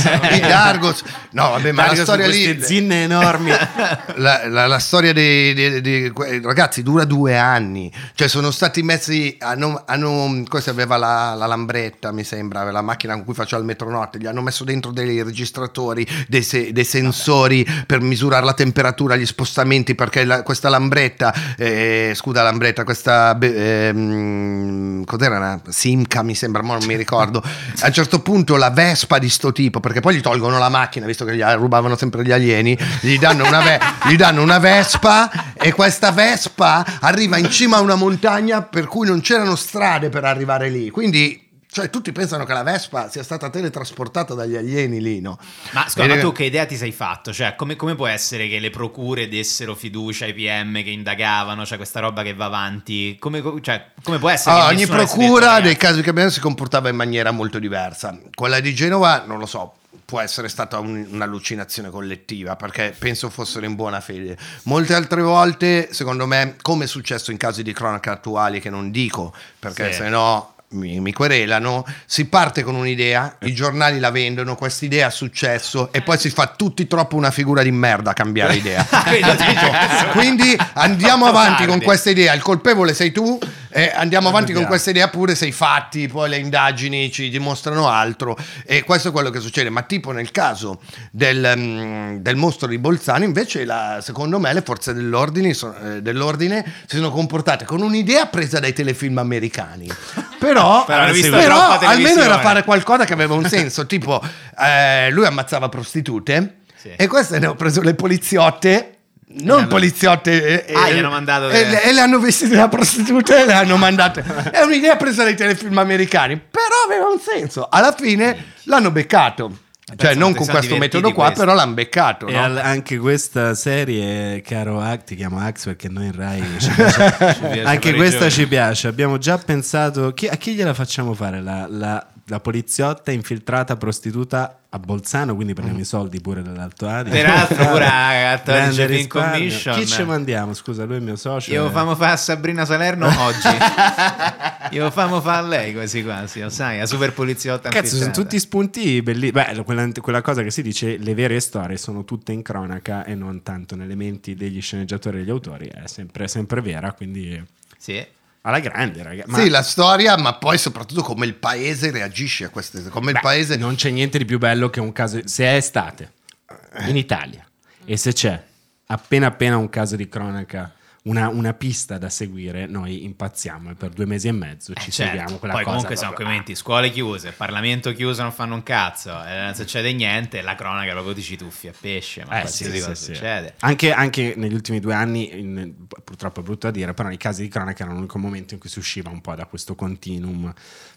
giornale. I Dargos. No, vabbè, ma la Dargos storia con lì... zinne enormi. La, la- la storia dei, dei- dei- que- ragazzi dura due anni, cioè sono stati messi, hanno, hanno questo aveva la, la lambretta mi sembra, la macchina con cui faceva il metronotte, gli hanno messo dentro dei registratori, dei, se- dei sensori per misurare la temperatura, gli spostamenti, perché la- questa lambretta, eh, scusa lambretta, questa, ehm, cos'era? Una Simca mi sembra, ma non mi ricordo, a un certo punto la Vespa di sto tipo, perché poi gli tolgono la macchina, visto che gli rubavano sempre gli alieni, gli danno una, ve- gli danno una Vespa e questa Vespa arriva in cima a una montagna per cui non c'erano strade per arrivare lì, quindi... Cioè, tutti pensano che la Vespa sia stata teletrasportata dagli alieni lì, no? Ma scusa, ma tu che idea ti sei fatto? Cioè, come, come può essere che le procure dessero fiducia ai PM che indagavano, cioè questa roba che va avanti? Come, cioè, come può essere? Ah, che ogni procura ragazzi, casi che abbiamo si comportava in maniera molto diversa. Quella di Genova, non lo so, può essere stata un- un'allucinazione collettiva perché penso fossero in buona fede. Molte altre volte, secondo me, come è successo in casi di cronaca attuali, che non dico perché Sì. se no mi, mi querelano, si parte con un'idea, i giornali la vendono, questa idea ha successo e poi si fa tutti troppo una figura di merda a cambiare idea. Quindi, andiamo avanti con questa idea. Il colpevole sei tu, E andiamo avanti con Vediamo. questa idea pure se i fatti, poi le indagini ci dimostrano altro. E questo è quello che succede. Ma tipo nel caso del, mm, del mostro di Bolzano, invece, la- secondo me, le forze dell'ordine, eh, dell'ordine si sono comportate con un'idea presa dai telefilm americani. Però, Però però almeno era fare qualcosa che aveva un senso. tipo, eh, lui ammazzava prostitute Sì. e queste ne ho preso le poliziotte. Non hanno- poliziotte, e, Ah, e- gli hanno mandato e, delle- le- e le hanno vestite da prostitute e le hanno mandate. È un'idea presa dai telefilm americani, però aveva un senso. Alla fine l'hanno beccato. Cioè, penso non con questo metodo qua, questi. però l'hanno beccato. E no? al- anche questa serie, caro Ax, ti chiamo Ax perché noi in Rai ci piace. piace anche questa giochi. ci piace. Abbiamo già pensato chi- a chi gliela facciamo fare la, la- la poliziotta infiltrata prostituta a Bolzano, quindi prendiamo i soldi pure dall'Alto Adige. Peraltro pure a- a Grande Torge Film risparmio. Commission. Chi ci mandiamo? Scusa, lui è il mio socio. Io eh. famo fa a Sabrina Salerno oggi. Io famo fa a lei quasi quasi, lo sai, a super poliziotta. Cazzo, sono infiltrata. tutti spunti belli. Beh, quella, quella cosa che si dice, le vere storie sono tutte in cronaca e non tanto nelle menti degli sceneggiatori e degli autori, è sempre, sempre vera, quindi Sì. Alla grande, ragazzi. Sì, la storia, ma poi soprattutto come il paese reagisce a queste cose. Come il paese. non c'è niente di più bello che un caso. Se è estate in Italia e se c'è appena appena un caso di cronaca, una, una pista da seguire, noi impazziamo e per due mesi e mezzo ci Eh, seguiamo certo. quella Poi cosa. comunque sono commenti, scuole chiuse, Parlamento chiuso, non fanno un cazzo, eh, non succede niente, la cronaca proprio ti ci tuffi a pesce, ma Eh, sì, cosa sì. succede. Anche, anche negli ultimi due anni, in- purtroppo è brutto da dire, però i casi di cronaca erano l'unico momento in cui si usciva un po' da questo continuum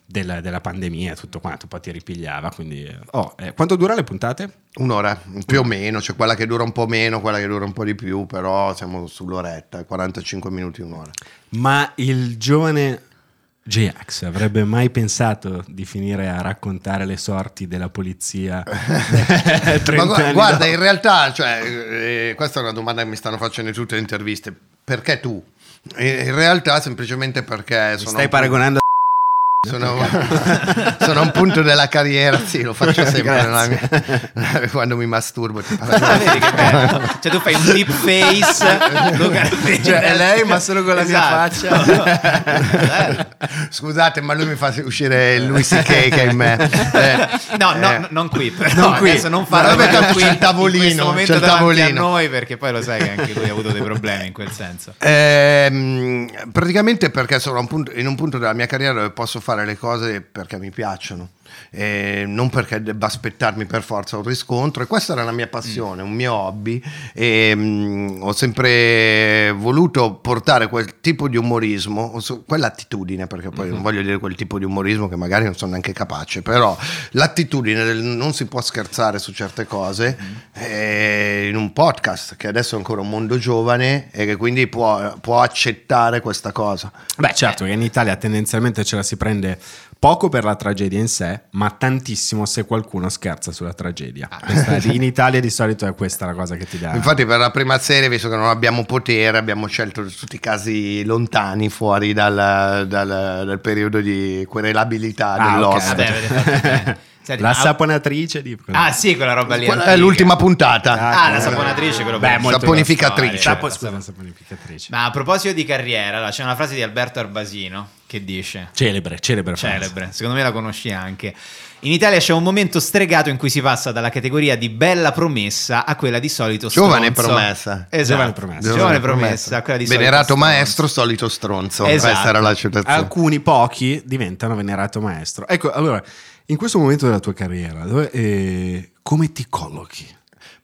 della, della pandemia e tutto quanto, poi ti ripigliava. Quindi, eh, oh, eh, quanto dura le puntate? Un'ora, più o meno, c'è quella che dura un po' meno, quella che dura un po' di più, però siamo sull'oretta, 45 minuti, un'ora. Ma il giovane J-Ax avrebbe mai pensato di finire a raccontare le sorti della polizia? 30 Ma gu- anni guarda, dopo? in realtà, cioè, eh, questa è una domanda che mi stanno facendo in tutte le interviste. Perché tu? In realtà, semplicemente perché Mi sono. stai paragonando Sono, sono a un punto della carriera, sì, lo faccio sempre mia- quando mi masturbo. Ah. Cioè tu fai un deep face. Cioè, è lei, ma solo con la mia faccia. Scusate, ma lui mi fa uscire il Louis C.K. che è in me. Eh, No, no, eh. no, non qui. Però Non qui. Adesso non farlo tanto qui, c'è il tavolino, c'è il tavolino. a noi perché poi lo sai che anche lui ha avuto dei problemi in quel senso. Ehm, praticamente perché sono un punto- in un punto della mia carriera dove posso fare le cose perché mi piacciono. E non perché debba aspettarmi per forza un riscontro e questa era la mia passione, un mio hobby e mm, ho sempre voluto portare quel tipo di umorismo, quell'attitudine perché poi non voglio dire quel tipo di umorismo che magari non sono neanche capace, però l'attitudine del non si può scherzare su certe cose eh, in un podcast che adesso è ancora un mondo giovane e che quindi può, può accettare questa cosa. Beh, certo, che in Italia tendenzialmente ce la si prende poco per la tragedia in sé, ma tantissimo se qualcuno scherza sulla tragedia. Questa- in Italia di solito è questa la cosa che ti dà. Infatti per la prima serie, visto che non abbiamo potere, abbiamo scelto tutti i casi lontani fuori dal, dal- dal periodo di querelabilità Ah, dell'host. ok. Vabbè, avete fatto bene. Senti, la ma- saponatrice di... Ah sì, quella roba lì. Quella è l'ultima puntata. Ah, la saponatrice, quello Beh, molto Saponificatrice. Sapo- scusa, la saponificatrice. Ma a proposito di carriera, allora, c'è una frase di Alberto Arbasino che dice... Celebre, celebre. frase. Celebre, secondo me la conosci anche. In Italia c'è un momento stregato in cui si passa dalla categoria di bella promessa a quella di solito Giovane stronzo. promessa. Esatto. Giovane promessa. Giovane promessa, a quella di Venerato solito stronzo. maestro, solito stronzo. Esatto. Questa era la citazione. Alcuni pochi diventano venerato maestro. Ecco, allora, in questo momento della tua carriera, dove- eh, come ti collochi?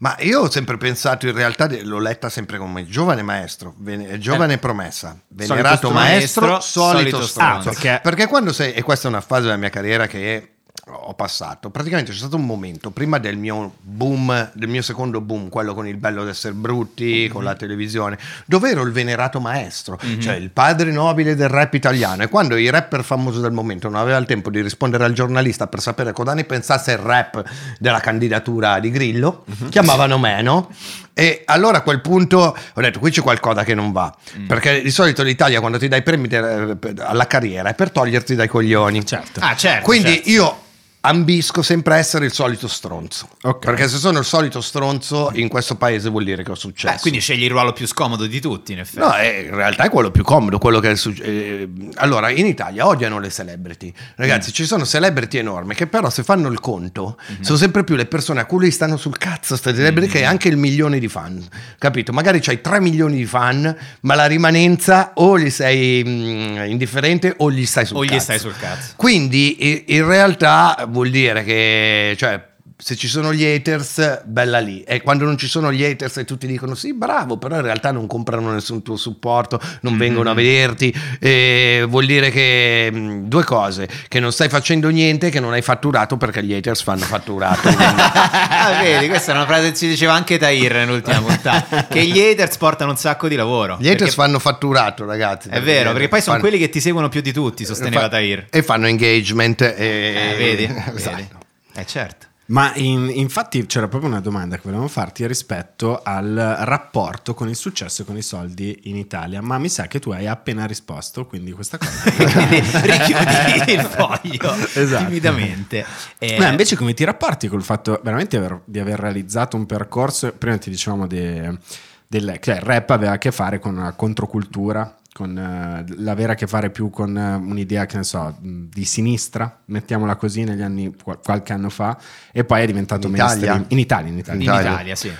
Ma io ho sempre pensato, in realtà l'ho letta sempre come giovane maestro, vene- giovane promessa, venerato maestro, maestro, solito solito stronzo. Ah, perché... quando sei, e questa è una fase della mia carriera che ho passato, praticamente c'è stato un momento prima del mio boom, del mio secondo boom, quello con il bello d'essere brutti, con la televisione, dove ero il venerato maestro, cioè il padre nobile del rap italiano. E quando i rapper famosi del momento non aveva il tempo di rispondere al giornalista per sapere cosa ne pensasse il rap della candidatura di Grillo, chiamavano me, no? E allora a quel punto ho detto qui c'è qualcosa che non va, perché di solito l'Italia quando ti dai premi de- alla carriera è per toglierti dai coglioni. Certo. Ah, certo. Quindi certo. io ambisco sempre a essere il solito stronzo. Ok. Perché se sono il solito stronzo in questo paese vuol dire che ho successo. Beh, quindi scegli il ruolo più scomodo di tutti, in effetti. No, eh, in realtà è quello più comodo. Quello che è succe- eh, allora, in Italia odiano le celebrity. Ragazzi, Mm. ci sono celebrity enormi che però se fanno il conto Mm-hmm. sono sempre più le persone a cui stanno sul cazzo sta celebrity Mm-hmm. che anche il milione di fan. Capito? Magari c'hai 3 milioni di fan, ma la rimanenza o gli sei mm, indifferente o gli stai sul O gli cazzo. stai sul cazzo. Quindi in realtà vuol dire che cioè, se ci sono gli haters, bella lì. E quando non ci sono gli haters e tutti dicono sì, bravo, però in realtà non comprano nessun tuo supporto, non vengono a vederti, e vuol dire che mh, due cose, che non stai facendo niente, che non hai fatturato perché gli haters fanno fatturato. Ah, vedi, questa è una frase che ci diceva anche Tahir nell'ultima puntata. che gli haters portano un sacco di lavoro. Gli haters fanno fatturato, ragazzi. È vero, perché poi sono fanno- quelli che ti seguono più di tutti, sosteneva fa- Tahir. E fanno engagement. E... Eh, vedi? Esatto. Vedi? Eh, certo. Ma in- infatti c'era proprio una domanda che volevamo farti rispetto al rapporto con il successo e con i soldi in Italia, ma mi sa che tu hai appena risposto, quindi questa cosa... Richiudi il foglio Esatto. timidamente. Eh, Ma invece come ti rapporti col fatto veramente aver- di aver realizzato un percorso, prima ti dicevamo de- del, cioè il rap aveva a che fare con la controcultura, con eh, l'avere a che fare più con eh, un'idea che ne so, di sinistra, mettiamola così, negli anni, qual- qualche anno fa, e poi è diventato In Italia? mainstream. In Italia, in Italia. in Italia. Italia, sì.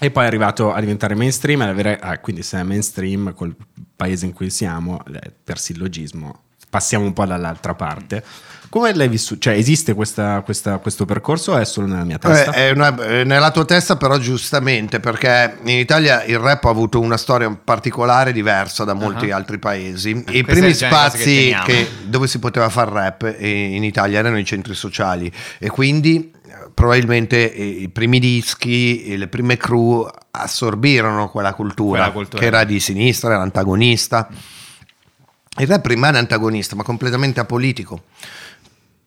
E poi è arrivato a diventare mainstream, e avere- ah, quindi se è mainstream col paese in cui siamo, eh, per sillogismo, passiamo un po' dall'altra parte. Come l'hai vissuto? Cioè esiste questa- questa- questo percorso o è solo nella mia testa? Eh, è una- è nella tua testa però giustamente perché in Italia il rap ha avuto una storia particolare diversa da molti Ah. altri paesi. I questa è primi che spazi teniamo. che- dove si poteva fare rap eh, in Italia erano i centri sociali e quindi eh, probabilmente eh, i primi dischi, e le prime crew assorbirono quella cultura, Quella cultura. che era di sinistra, era antagonista. Il rap rimane antagonista ma completamente apolitico.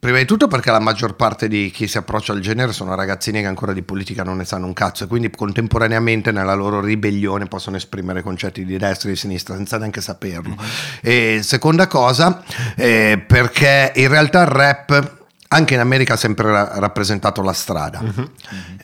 Prima di tutto perché la maggior parte di chi si approccia al genere sono ragazzini che ancora di politica non ne sanno un cazzo e quindi contemporaneamente nella loro ribellione possono esprimere concetti di destra e di sinistra senza neanche saperlo. E seconda cosa, eh, perché in realtà il rap anche in America ha sempre ra- rappresentato la strada.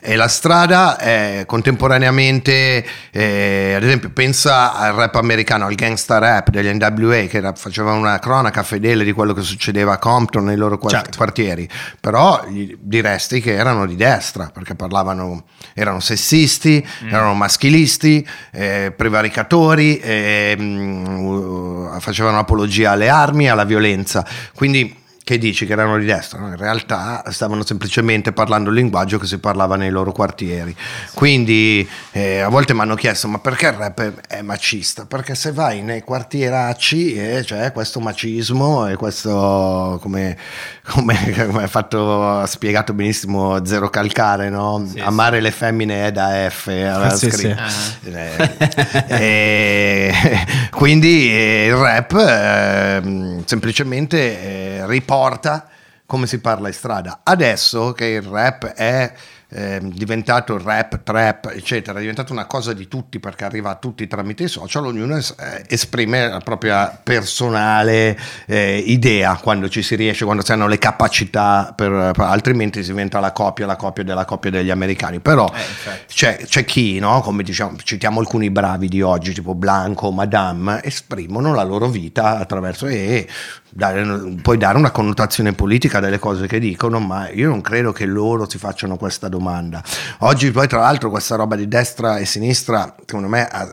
E la strada è contemporaneamente eh, ad esempio pensa al rap americano al gangsta rap degli NWA che era- faceva una cronaca fedele di quello che succedeva a Compton nei loro quar- Certo. quartieri. Però gli diresti che erano di destra perché parlavano erano sessisti erano maschilisti eh, prevaricatori eh, mm, facevano apologia alle armi alla violenza. Quindi che dici che erano di destra, no? in realtà stavano semplicemente parlando il linguaggio che si parlava nei loro quartieri. Quindi eh, a volte mi hanno chiesto: ma perché il rap è, macista? Perché se vai nei quartieracci eh, c'è questo macismo e questo, come, come, come ha fatto, ha spiegato benissimo Zero Calcare, no? Sì, amare le femmine è da F. aveva sì, scritto. sì. Eh, e quindi eh, il rap eh, semplicemente eh, riporta come si parla in strada. Adesso che il rap è eh, diventato rap, trap, eccetera, è diventato una cosa di tutti perché arriva a tutti tramite i social, ognuno es- eh, esprime la propria personale eh, idea quando ci si riesce, quando si hanno le capacità, per, per- altrimenti si diventa la copia, la copia della copia degli americani. Però Eh, c'è, c'è chi, no? come diciamo, citiamo alcuni bravi di oggi, tipo Blanco, Madame, esprimono la loro vita attraverso e dare- puoi dare una connotazione politica delle cose che dicono, ma io non credo che loro si facciano questa domanda. Oggi poi tra l'altro questa roba di destra e sinistra, secondo me, ha,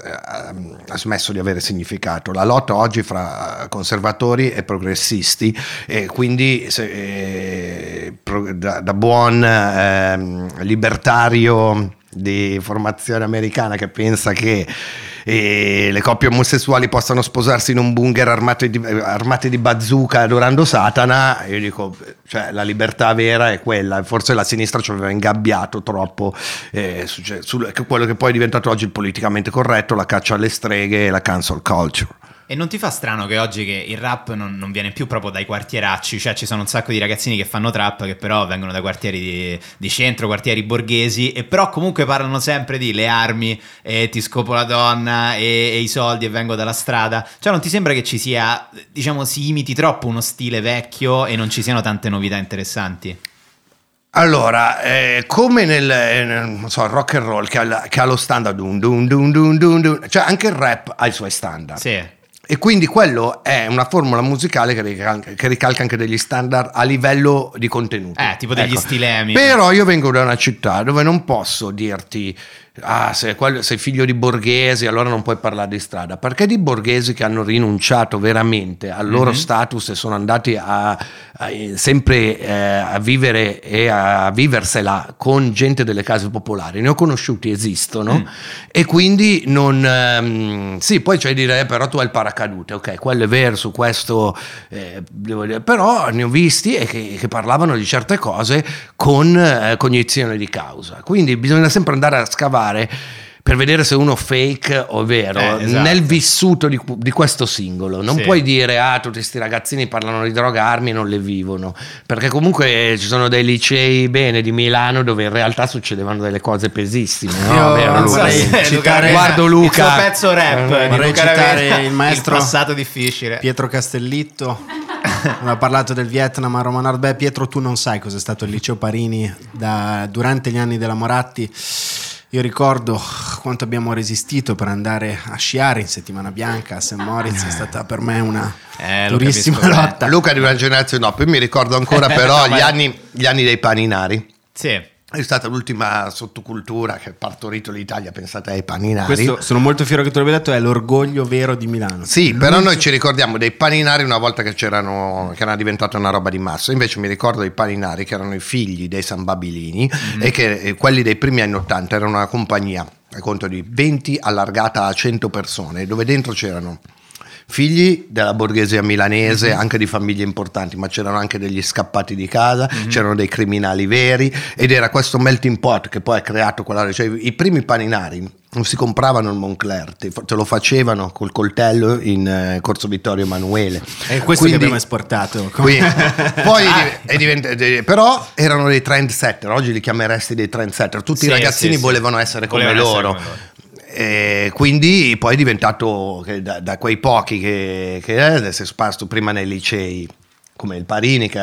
ha- smesso di avere significato. La lotta oggi fra conservatori e progressisti e quindi se- eh, pro- da, da buon ehm, libertario di formazione americana che pensa che eh, le coppie omosessuali possano sposarsi in un bunker armate di, armate di bazooka adorando Satana, io dico, cioè, la libertà vera è quella, forse la sinistra ci aveva ingabbiato troppo eh, su, su quello che poi è diventato oggi il politicamente corretto, la caccia alle streghe e la cancel culture. E non ti fa strano che oggi che il rap non, non viene più proprio dai quartieracci, cioè ci sono un sacco di ragazzini che fanno trap che però vengono da quartieri di, di centro, quartieri borghesi e però comunque parlano sempre di le armi, e ti scopo la donna e, e i soldi e vengo dalla strada. Cioè non ti sembra che ci sia, diciamo, si imiti troppo uno stile vecchio e non ci siano tante novità interessanti? Allora, eh, come nel, eh, nel, non so, rock and roll che ha, che ha lo standard, dun, dun, dun, cioè anche il rap ha i suoi standard. Sì. E quindi quello è una formula musicale che ricalca, che ricalca anche degli standard a livello di contenuto. Eh, tipo degli Ecco. stilemi. Però io vengo da una città dove non posso dirti, ah, sei, quello- sei figlio di borghesi, allora non puoi parlare di strada. Perché di borghesi che hanno rinunciato veramente al loro Mhm. status e sono andati a, a- sempre eh, a vivere e a viversela con gente delle case popolari, ne ho conosciuti, esistono. Mm. E quindi non... ehm, sì, poi c'è di dire, eh, però tu hai il paracadute, ok, quello è vero, su questo... eh, dire, però ne ho visti e che, che parlavano di certe cose con eh, cognizione di causa. Quindi bisogna sempre andare a scavare per vedere se uno fake o vero Eh, esatto. nel vissuto di, di questo singolo. Non Sì. puoi dire, ah, tutti questi ragazzini parlano di drogarmi e non le vivono. Perché comunque eh, ci sono dei licei bene di Milano dove in realtà succedevano delle cose pesissime. No? Io Vero, Luca? vorrei Luca citare- Guardo Luca. Il suo pezzo rap. Eh, di vorrei Luca citare Ravenna, il maestro Il passato difficile. Pietro Castellitto aveva parlato del Vietnam a Roma Nord. Beh, Pietro, tu non sai cos'è stato il liceo Parini da- durante gli anni della Moratti. Io ricordo quanto abbiamo resistito per andare a sciare in settimana bianca a St. Moritz, è stata per me una Eh, durissima capisco lotta. Luca di una generazione dopo, io mi ricordo ancora però No, gli, anni, gli anni dei paninari. Sì. È stata l'ultima sottocultura che ha partorito l'Italia, pensate ai paninari. Questo sono molto fiero che tu l'abbia detto, è l'orgoglio vero di Milano. Sì, però noi ci ricordiamo dei paninari una volta che c'erano che era diventata una roba di massa. Invece mi ricordo dei paninari che erano i figli dei San Babilini e che eh, quelli dei primi anni 80 erano una compagnia a conto di 20 allargata a 100 persone, dove dentro c'erano figli della borghesia milanese, anche di famiglie importanti, ma c'erano anche degli scappati di casa, c'erano dei criminali veri ed era questo melting pot che poi ha creato quella, cioè i primi paninari non si compravano il Moncler, te te lo facevano col coltello in eh, Corso Vittorio Emanuele. È questo Quindi- che abbiamo esportato. Qui- poi è div- è de- però erano dei trendsetter, oggi li chiameresti dei trendsetter, tutti Sì, i ragazzini sì, sì. volevano essere come Volevano essere loro. come loro. E quindi poi è diventato da, da quei pochi che, che si è sparso prima nei licei come il Parini che-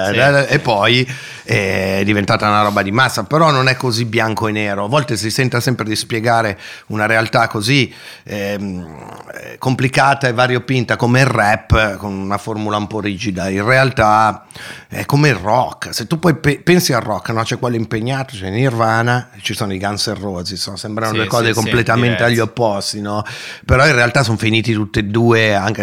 Sì. e poi eh, è diventata una roba di massa. Però non è così bianco e nero. A volte si sente sempre di spiegare una realtà così ehm, eh, complicata e variopinta come il rap con una formula un po' rigida. In realtà è come il rock se tu poi pe- pensi al rock no? c'è quello impegnato c'è Nirvana ci sono i Guns N' Roses no? sembrano Sì, due cose sì, sì, completamente diverse. agli opposti no? però in realtà sono finiti tutti e due anche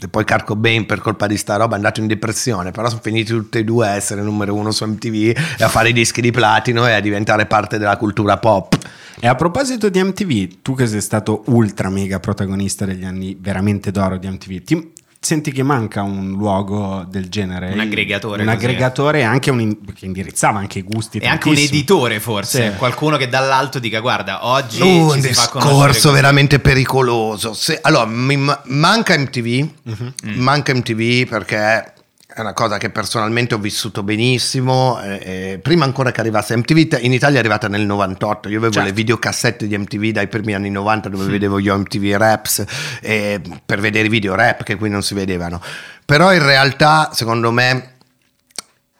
eh, poi Kurt Cobain per colpa di sta roba è andato in depressione però sono finiti tutti e due a essere numero uno su MTV e a fare i dischi di platino e a diventare parte della cultura pop E a proposito di MTV, tu che sei stato ultra mega protagonista degli anni veramente d'oro di MTV, ti senti che manca un luogo del genere? Un aggregatore Un così. aggregatore anche un in- che indirizzava anche i gusti. E anche un tantissimo. editore forse, Sì. qualcuno che dall'alto dica guarda oggi un ci si fa conoscere discorso così." veramente pericoloso. Se- allora, mi ma- manca MTV, Mhm. Mm. manca MTV perché è una cosa che personalmente ho vissuto benissimo. eh, eh, prima ancora che arrivasse MTV, in Italia è arrivata nel 98. Io avevo Certo. le videocassette di MTV dai primi anni 90 dove vedevo io MTV Raps eh, per vedere i video rap che qui non si vedevano. Però in realtà, secondo me,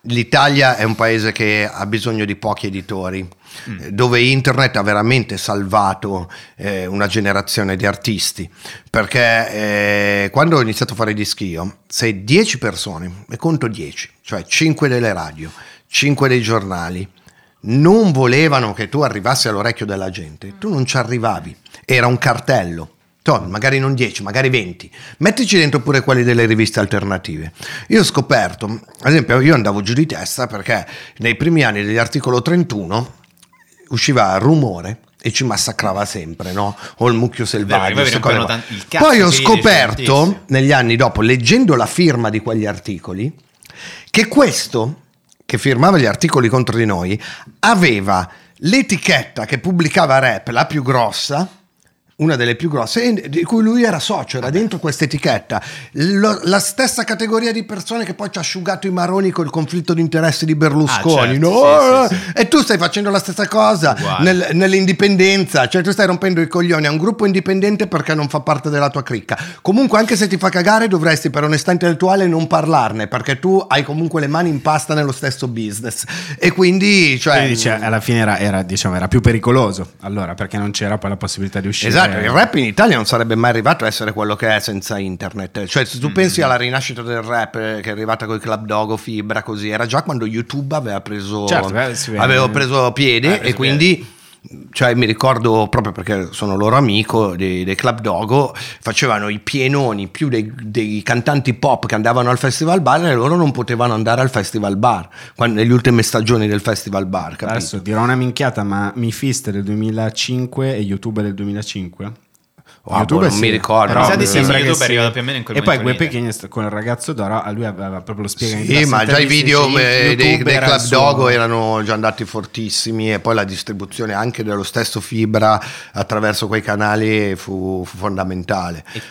L'Italia è un paese che ha bisogno di pochi editori, eh, dove internet ha veramente salvato eh, una generazione di artisti, perché eh, quando ho iniziato a fare i dischi io, se 10 persone, e conto 10, cioè 5 delle radio, 5 dei giornali, non volevano che tu arrivassi all'orecchio della gente, tu non ci arrivavi, era un cartello. Magari non 10, magari 20. Mettici dentro pure quelli delle riviste alternative. Io ho scoperto, ad esempio, io andavo giù di testa perché nei primi anni dell'articolo 31 usciva rumore e ci massacrava sempre, no? O il mucchio selvaggio. Vero, queste poi ho scoperto negli anni dopo, leggendo la firma di quegli articoli, che questo, che firmava gli articoli contro di noi, aveva l'etichetta che pubblicava rap, la più grossa, una delle più grosse, di cui lui era socio, era dentro questa etichetta. La stessa categoria di persone che poi ci ha asciugato i maroni col conflitto di interessi di Berlusconi. Ah, certo, no? sì, sì, E tu stai facendo la stessa cosa nel- nell'indipendenza, cioè tu stai rompendo i coglioni a un gruppo indipendente perché non fa parte della tua cricca. Comunque, anche se ti fa cagare, dovresti per onestà intellettuale non parlarne perché tu hai comunque le mani in pasta nello stesso business. E quindi, cioè. Quindi dice, alla fine era, era, diciamo, era più pericoloso allora perché non c'era poi la possibilità di uscire. Esatto, il rap in Italia non sarebbe mai arrivato a essere quello che è senza internet. Cioè, se Mm. tu pensi alla rinascita del rap eh, che è arrivata con i Club Dogo, Fibra, così, era già quando YouTube aveva preso, Certo, beh, aveva preso piede preso e quindi. Cioè, mi ricordo proprio perché sono loro amico dei, dei Club Dogo, facevano i pienoni più dei, dei cantanti pop che andavano al festival bar e loro non potevano andare al festival bar quando- nelle ultime stagioni del festival bar. Capito? Adesso dirò una minchiata, ma Mi Fist del 2005 e YouTube del 2005? Ah, boh, non mi ricordo. però Mi sì, sembra sì, che YouTube sì. arrivato più o meno in quel E poi momento Gue lì, Pequeno con il ragazzo d'oro, a lui aveva proprio lo spiega in Sì, ma già i video sì, dei, YouTube dei il Club suo- Dogo erano già andati fortissimi e poi la distribuzione anche dello stesso Fibra attraverso quei canali fu, fu fondamentale. E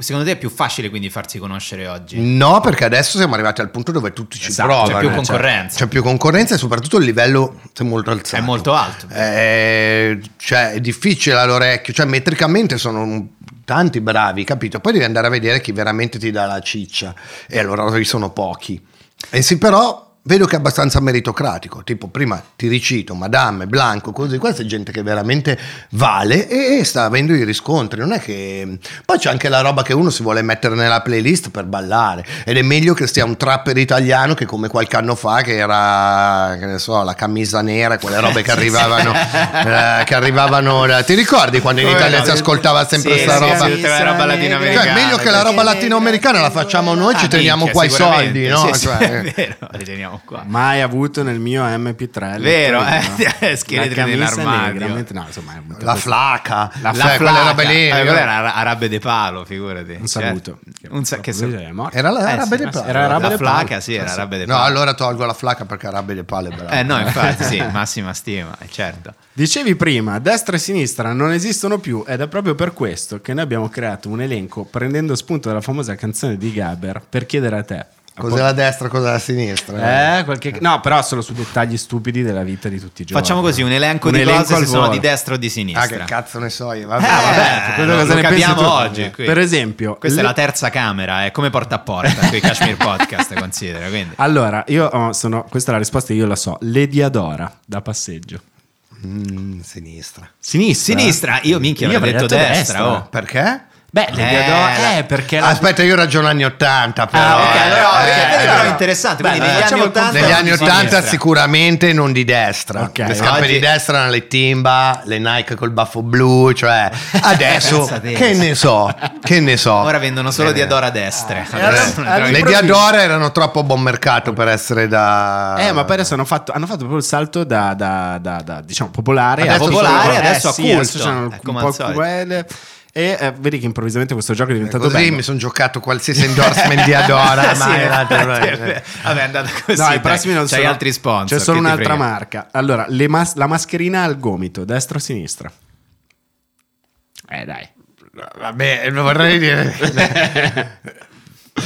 secondo te è più facile quindi farsi conoscere oggi? No, perché adesso siamo arrivati al punto dove tutti ci Esatto, provano. c'è più cioè, concorrenza. C'è più concorrenza e soprattutto il livello è molto alzato. È molto alto. Eh, cioè, è difficile all'orecchio, cioè metricamente sono tanti bravi, capito? Poi devi andare a vedere chi veramente ti dà la ciccia e allora sono pochi. E sì, però vedo che è abbastanza meritocratico, tipo prima ti ricito Madame, Blanco, così, questa è gente che veramente vale e, e sta avendo i riscontri, non è che... Poi c'è anche la roba che uno si vuole mettere nella playlist per ballare ed è meglio che stia un trapper italiano che come qualche anno fa che era, che ne so, la camisa nera, quelle robe che arrivavano, eh, che arrivavano da- ti ricordi quando in Come Italia no? si ascoltava sempre Sì, sta sì, roba? sì, la roba latinoamericana. Cioè, meglio che la roba latinoamericana la facciamo noi, ci Ah, teniamo minchia, qua i soldi, no? Sì, sì, Cioè, è vero, li teniamo qua. Mai avuto nel mio MP3. Vero, letterino. eh, scheletri La camisa nell'armadio. negra, no, insomma, la così. flaca, La cioè, quelle robe lì. Eh, quella era Arabe de Palo, figurati. Un saluto. Cioè, un sa- che sa- è morto. Era la Eh, Arabe sì, de Palo. era Arabe la de flaca, Palo. sì, era Arabe de No, Palo. allora tolgo la flaca perché Arabe de Palo è bravo. Eh no, infatti, sì, massima stima, eh, certo. Dicevi prima, destra e sinistra non esistono più ed è proprio per questo che noi abbiamo creato un elenco prendendo spunto dalla famosa canzone di Gaber per chiedere a te. Cos'è la destra, cos'è la sinistra? Eh, qualche... No, però solo su dettagli stupidi della vita di tutti i giorni. Facciamo così, un elenco Un di elenco cose se sono di destra o di Ah, sinistra. che cazzo ne so io. Vabbè, Eh, vabbè. quello cosa lo ne capiamo oggi. qui. Per esempio, Questa le- è la terza camera, è come porta a porta qui Kashmir Podcast, considera. Quindi. Allora, io sono... Questa è la risposta, io la so. Lady Adora, da passeggio. Mm, sinistra. Sinistra? Sinistra, io minchia Io avrei detto detto destra. destra. oh. Perché? Beh, Lady Eh, Adora... la- Eh, perché la... Aspetta, io ragiono anni 80, però. Ah, ok, allora, eh, vedi, però eh, è interessante. Beh, negli anni facciamo il 80 Negli anni di 80 sinistra. sicuramente non di destra. Ok. le scarpe Oggi- di destra erano le Timba, le Nike col baffo blu, cioè adesso che ne so, che ne so. Ora vendono solo di Adora destre. Eh, le di Adora erano troppo a buon mercato per essere da Eh, ma poi adesso hanno fatto, hanno fatto proprio il salto da, da- da- da, diciamo, popolare Adesso popolare, Eh, adesso a sì, culto. adesso c'hanno Eh, un come po' al solito. quelle. E eh, vedi che improvvisamente questo gioco è diventato così bello. mi sono giocato qualsiasi endorsement di Adora. Sì, ma è vero. Vabbè, è andata così. No, i prossimi non sono- altri sponsor. C'è solo un'altra frega. marca. Allora, le mas- la mascherina al gomito, destra o sinistra? Eh, dai. Vabbè, lo vorrei dire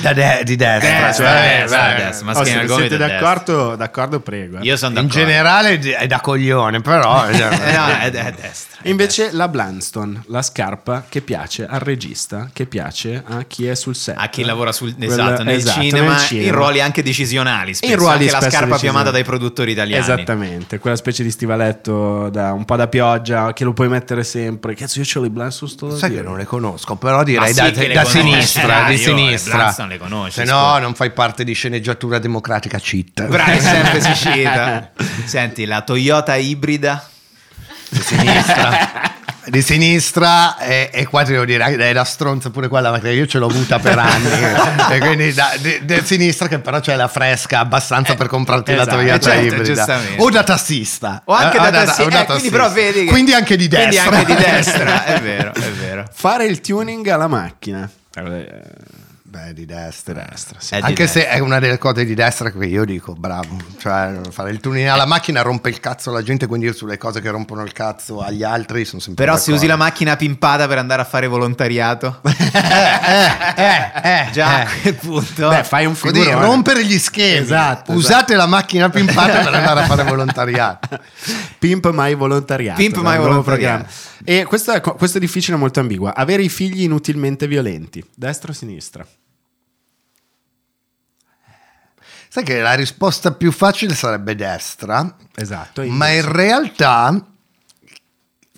da de- di destra. Eh, cioè, eh, eh, vai, eh, adesso, Oh, se siete destra. d'accordo, d'accordo, prego. eh. Io sono in d'accordo. generale è da coglione, però Eh, no, è, è destra. Invece la Blunston, la scarpa che piace al regista, che piace a chi è sul set. A chi lavora sul, Quella- esatto, nel, esatto, cinema, nel cinema. in ruoli anche decisionali. Spesso, In ruoli anche la scarpa più decisionali. amata dai produttori italiani. Esattamente, quella specie di stivaletto da un po' da pioggia che lo puoi mettere sempre. Cazzo, io ce l'ho i Blunston sto da Sai che non le conosco, però direi da, sì da conosci, sinistra, di sinistra. Blunston le conosci, Se no non fai parte di sceneggiatura democratica cheat. Bravi, sempre si cita. Senti, la Toyota ibrida. di sinistra. Di sinistra e, e qua ti devo dire è da stronza pure quella perché io ce l'ho avuta per anni e quindi da, di, di sinistra che però c'è la fresca abbastanza per comprarti esatto, la Toyota certo, ibrida o da tassista O anche Eh, da tassi- o eh, quindi però vedi che- quindi anche di Quindi destra anche di destra, è vero, è vero. Fare il tuning alla macchina. Eh, Beh, di destra. destra, di Anche se destra. è una delle cose di destra che io dico, bravo. Cioè, fare il tuning alla macchina rompe il cazzo alla gente, quindi io sulle cose che rompono il cazzo agli altri sono sempre Però se usi la macchina pimpata per andare a fare volontariato, eh, già eh. a quel punto... Beh, fai un figurone. rompere gli schemi. Esatto, Usate la macchina pimpata per andare a fare volontariato. Pimp mai volontariato. Pimp mai volontariato. E questo è, questo è difficile, molto ambigua. Avere i figli inutilmente violenti, destra o sinistra? Sai che la risposta più facile sarebbe destra, Esatto. ma in realtà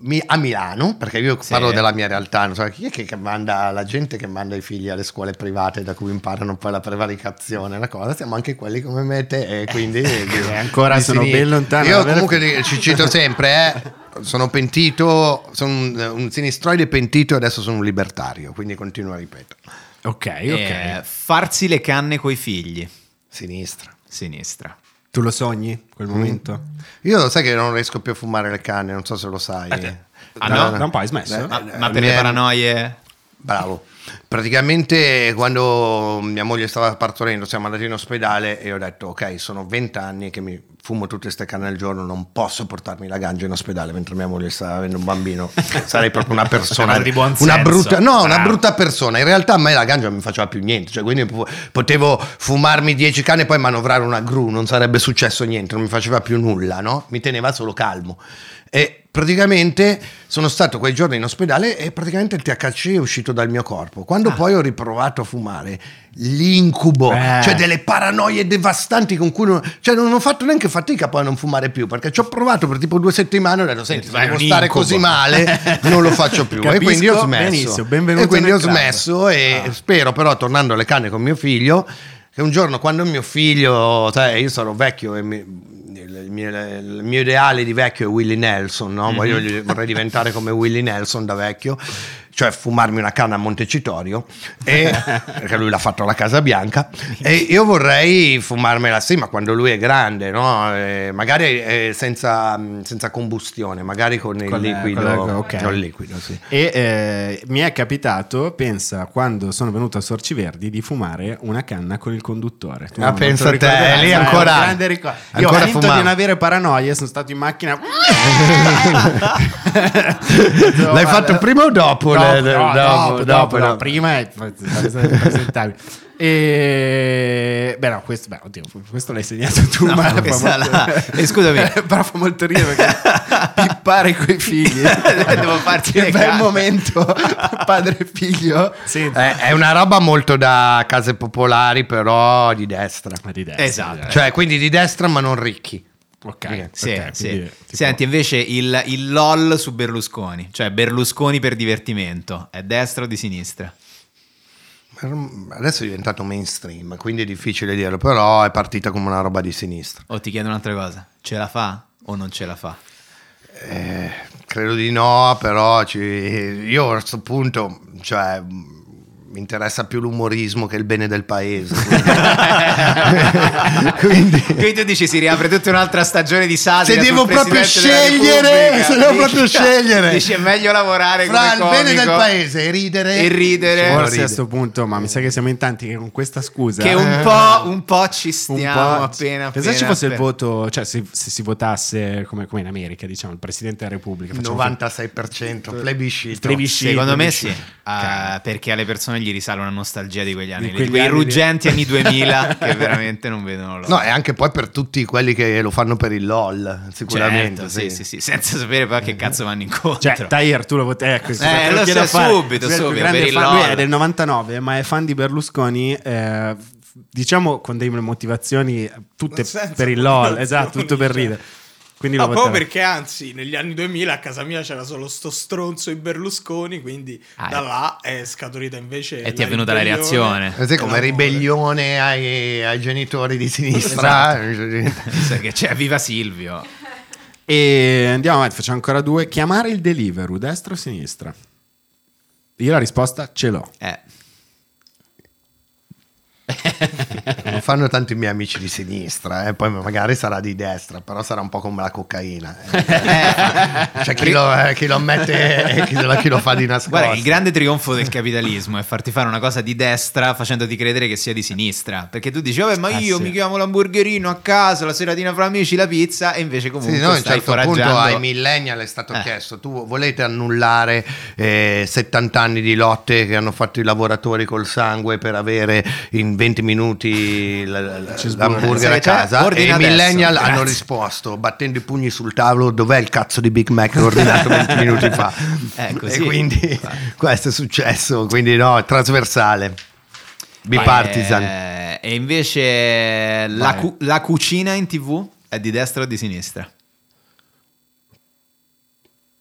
mi- a Milano, perché io Sì. parlo della mia realtà, non so, chi è che, manda la gente che manda i figli alle scuole private da cui imparano poi la prevaricazione, la cosa, siamo anche quelli come me e te e quindi Eh, ancora sono sinistra. ben lontano Io comunque di- ci cito sempre, eh, sono pentito, sono un, un sinistroide pentito e adesso sono un libertario, quindi continuo a ripetere. Ok, ok. Eh, farsi le canne coi figli, Sinistra. sinistra. Tu lo sogni quel momento? Io lo sai che non riesco più a fumare le canne, non so se lo sai. Ah, Da- no? Da un po' hai smesso? Eh, Ma, eh, ma per mi le paranoie... Bravo. Praticamente quando mia moglie stava partorendo siamo andati in ospedale e ho detto ok sono vent'anni che mi fumo tutte queste canne al giorno non posso portarmi la ganja in ospedale mentre mia moglie stava avendo un bambino sarei proprio una persona di buon una senso. brutta no una Bravo. brutta persona in realtà a me la ganja non mi faceva più niente cioè quindi po- potevo fumarmi 10 canne e poi manovrare una gru non sarebbe successo niente non mi faceva più nulla no mi teneva solo calmo e praticamente sono stato quei giorni in ospedale e praticamente il THC è uscito dal mio corpo. Quando poi ho riprovato a fumare, l'incubo, Eh. cioè delle paranoie devastanti con cui non, cioè non ho fatto neanche fatica poi a non fumare più, perché ci ho provato per tipo due settimane e ho detto, senti, se devo stare incubo." così male, non lo faccio più. e Capisco quindi ho smesso. benissimo, benvenuto e quindi ho club. smesso e spero però, tornando alle canne con mio figlio, che un giorno quando mio figlio, sai, io sarò vecchio e mi- mio, il mio ideale di vecchio è Willie Nelson, no? Voglio- vorrei diventare come Willie Nelson da vecchio, cioè fumarmi una canna a Montecitorio, e, perché lui l'ha fatto alla Casa Bianca, e io vorrei fumarmela sì, ma quando lui è grande, no? Eh, magari eh, senza, senza combustione, magari con il Con le- liquido. con le- ok. con il liquido, sì. E eh, mi è capitato, pensa, quando sono venuto a Sorci Verdi, di fumare una canna con il conduttore. Tu Ah, pensa a te, lì un ancora-. Io ancora ho finto fumavo. di non avere paranoie, sono stato in macchina. L'hai fatto prima o dopo? No, dopo, dopo, dopo, dopo, no, prima è presentabile. E beh, no, questo, beh, oddio, questo l'hai segnato tu, No, ma fa molto- la- eh, scusami. però fa molto ridere perché pippare coi figli. Devo farti che bel canne. momento, padre e figlio. Senti, Eh, è una roba molto da case popolari, però di destra. di destra, Esatto. di destra. Cioè, quindi di destra, ma non ricchi. Ok, Sì, ok, sì. quindi, tipo- Senti, invece il, il LOL su Berlusconi, cioè Berlusconi per divertimento, è destra o di sinistra? Adesso è diventato mainstream, quindi è difficile dirlo, però è partita come una roba di sinistra. O ti chiedo un'altra cosa, ce la fa o non ce la fa? Eh, credo di no, però ci- io a questo punto, cioè, mi interessa più l'umorismo che il bene del paese. quindi- Quindi tu dici si riapre tutta un'altra stagione di satira Se devo proprio scegliere, se devo Dici- proprio scegliere. Dici è meglio lavorare Fra il come bene del comico paese e ridere, e ridere Forse a ridere. questo punto, ma mi sa che siamo in tanti che con questa scusa che un eh, po', un po' ci un stiamo po'- appena Pensa ci appena, fosse il appena. voto, cioè se, se si votasse come, come in America, diciamo, il Presidente della Repubblica. facciamo 96% plebiscito. plebiscito. Secondo me sì, eh, perché alle persone gli risale una nostalgia di quegli anni, Di di quegli quei anni ruggenti anni 2000 che veramente non vedono l'ora. No, e anche poi per tutti quelli che lo fanno per il LOL, sicuramente. Certo, sì, sì, sì, senza sapere poi che cazzo vanno incontro. Cioè, Tahir, tu lo votai. Ecco, Eh, lo a fare. subito, più subito, grande per il fan- lui LOL. è del 99, ma è fan di Berlusconi. eh, diciamo con delle motivazioni tutte per il LOL, esatto, tutto per cioè. ridere. Quindi lo proprio perché anzi negli anni 2000 a casa mia c'era solo sto stronzo di Berlusconi, quindi Ah, da eh. là è scaturita invece E ti è venuta la reazione. Eh, sai, come ribellione ai, ai genitori di sinistra. Perché c'è viva Silvio. E andiamo avanti, facciamo ancora due. Chiamare il Deliveroo, destra o sinistra? Io la risposta ce l'ho. Eh, Lo fanno tanti miei amici di sinistra, eh, poi magari sarà di destra, però sarà un po' come la cocaina. eh. C'è chi lo, eh, chi lo ammette e chi, lo- chi lo fa di nascosto. Guarda, il grande trionfo del capitalismo è farti fare una cosa di destra facendoti credere che sia di sinistra. Perché tu dici, vabbè, ma Ah, io sì. mi chiamo l'hamburgerino a casa, la seratina fra amici, la pizza, e invece comunque Sì, no, a un certo punto foraggiando. ai millennial è stato Eh. chiesto, tu volete annullare eh, 70 anni di lotte che hanno fatto i lavoratori col sangue per avere in 20 minuti l- l- Cheeseburger. l'hamburger a casa? E i millennial hanno grazie. risposto battendo i pugni sul tavolo, dov'è il cazzo di Big Mac che ho ordinato 20 minuti fa? Eh, e quindi questo è successo, quindi no, trasversale, bipartisan. Eh, e invece la, cu- la cucina in tv è di destra o di sinistra?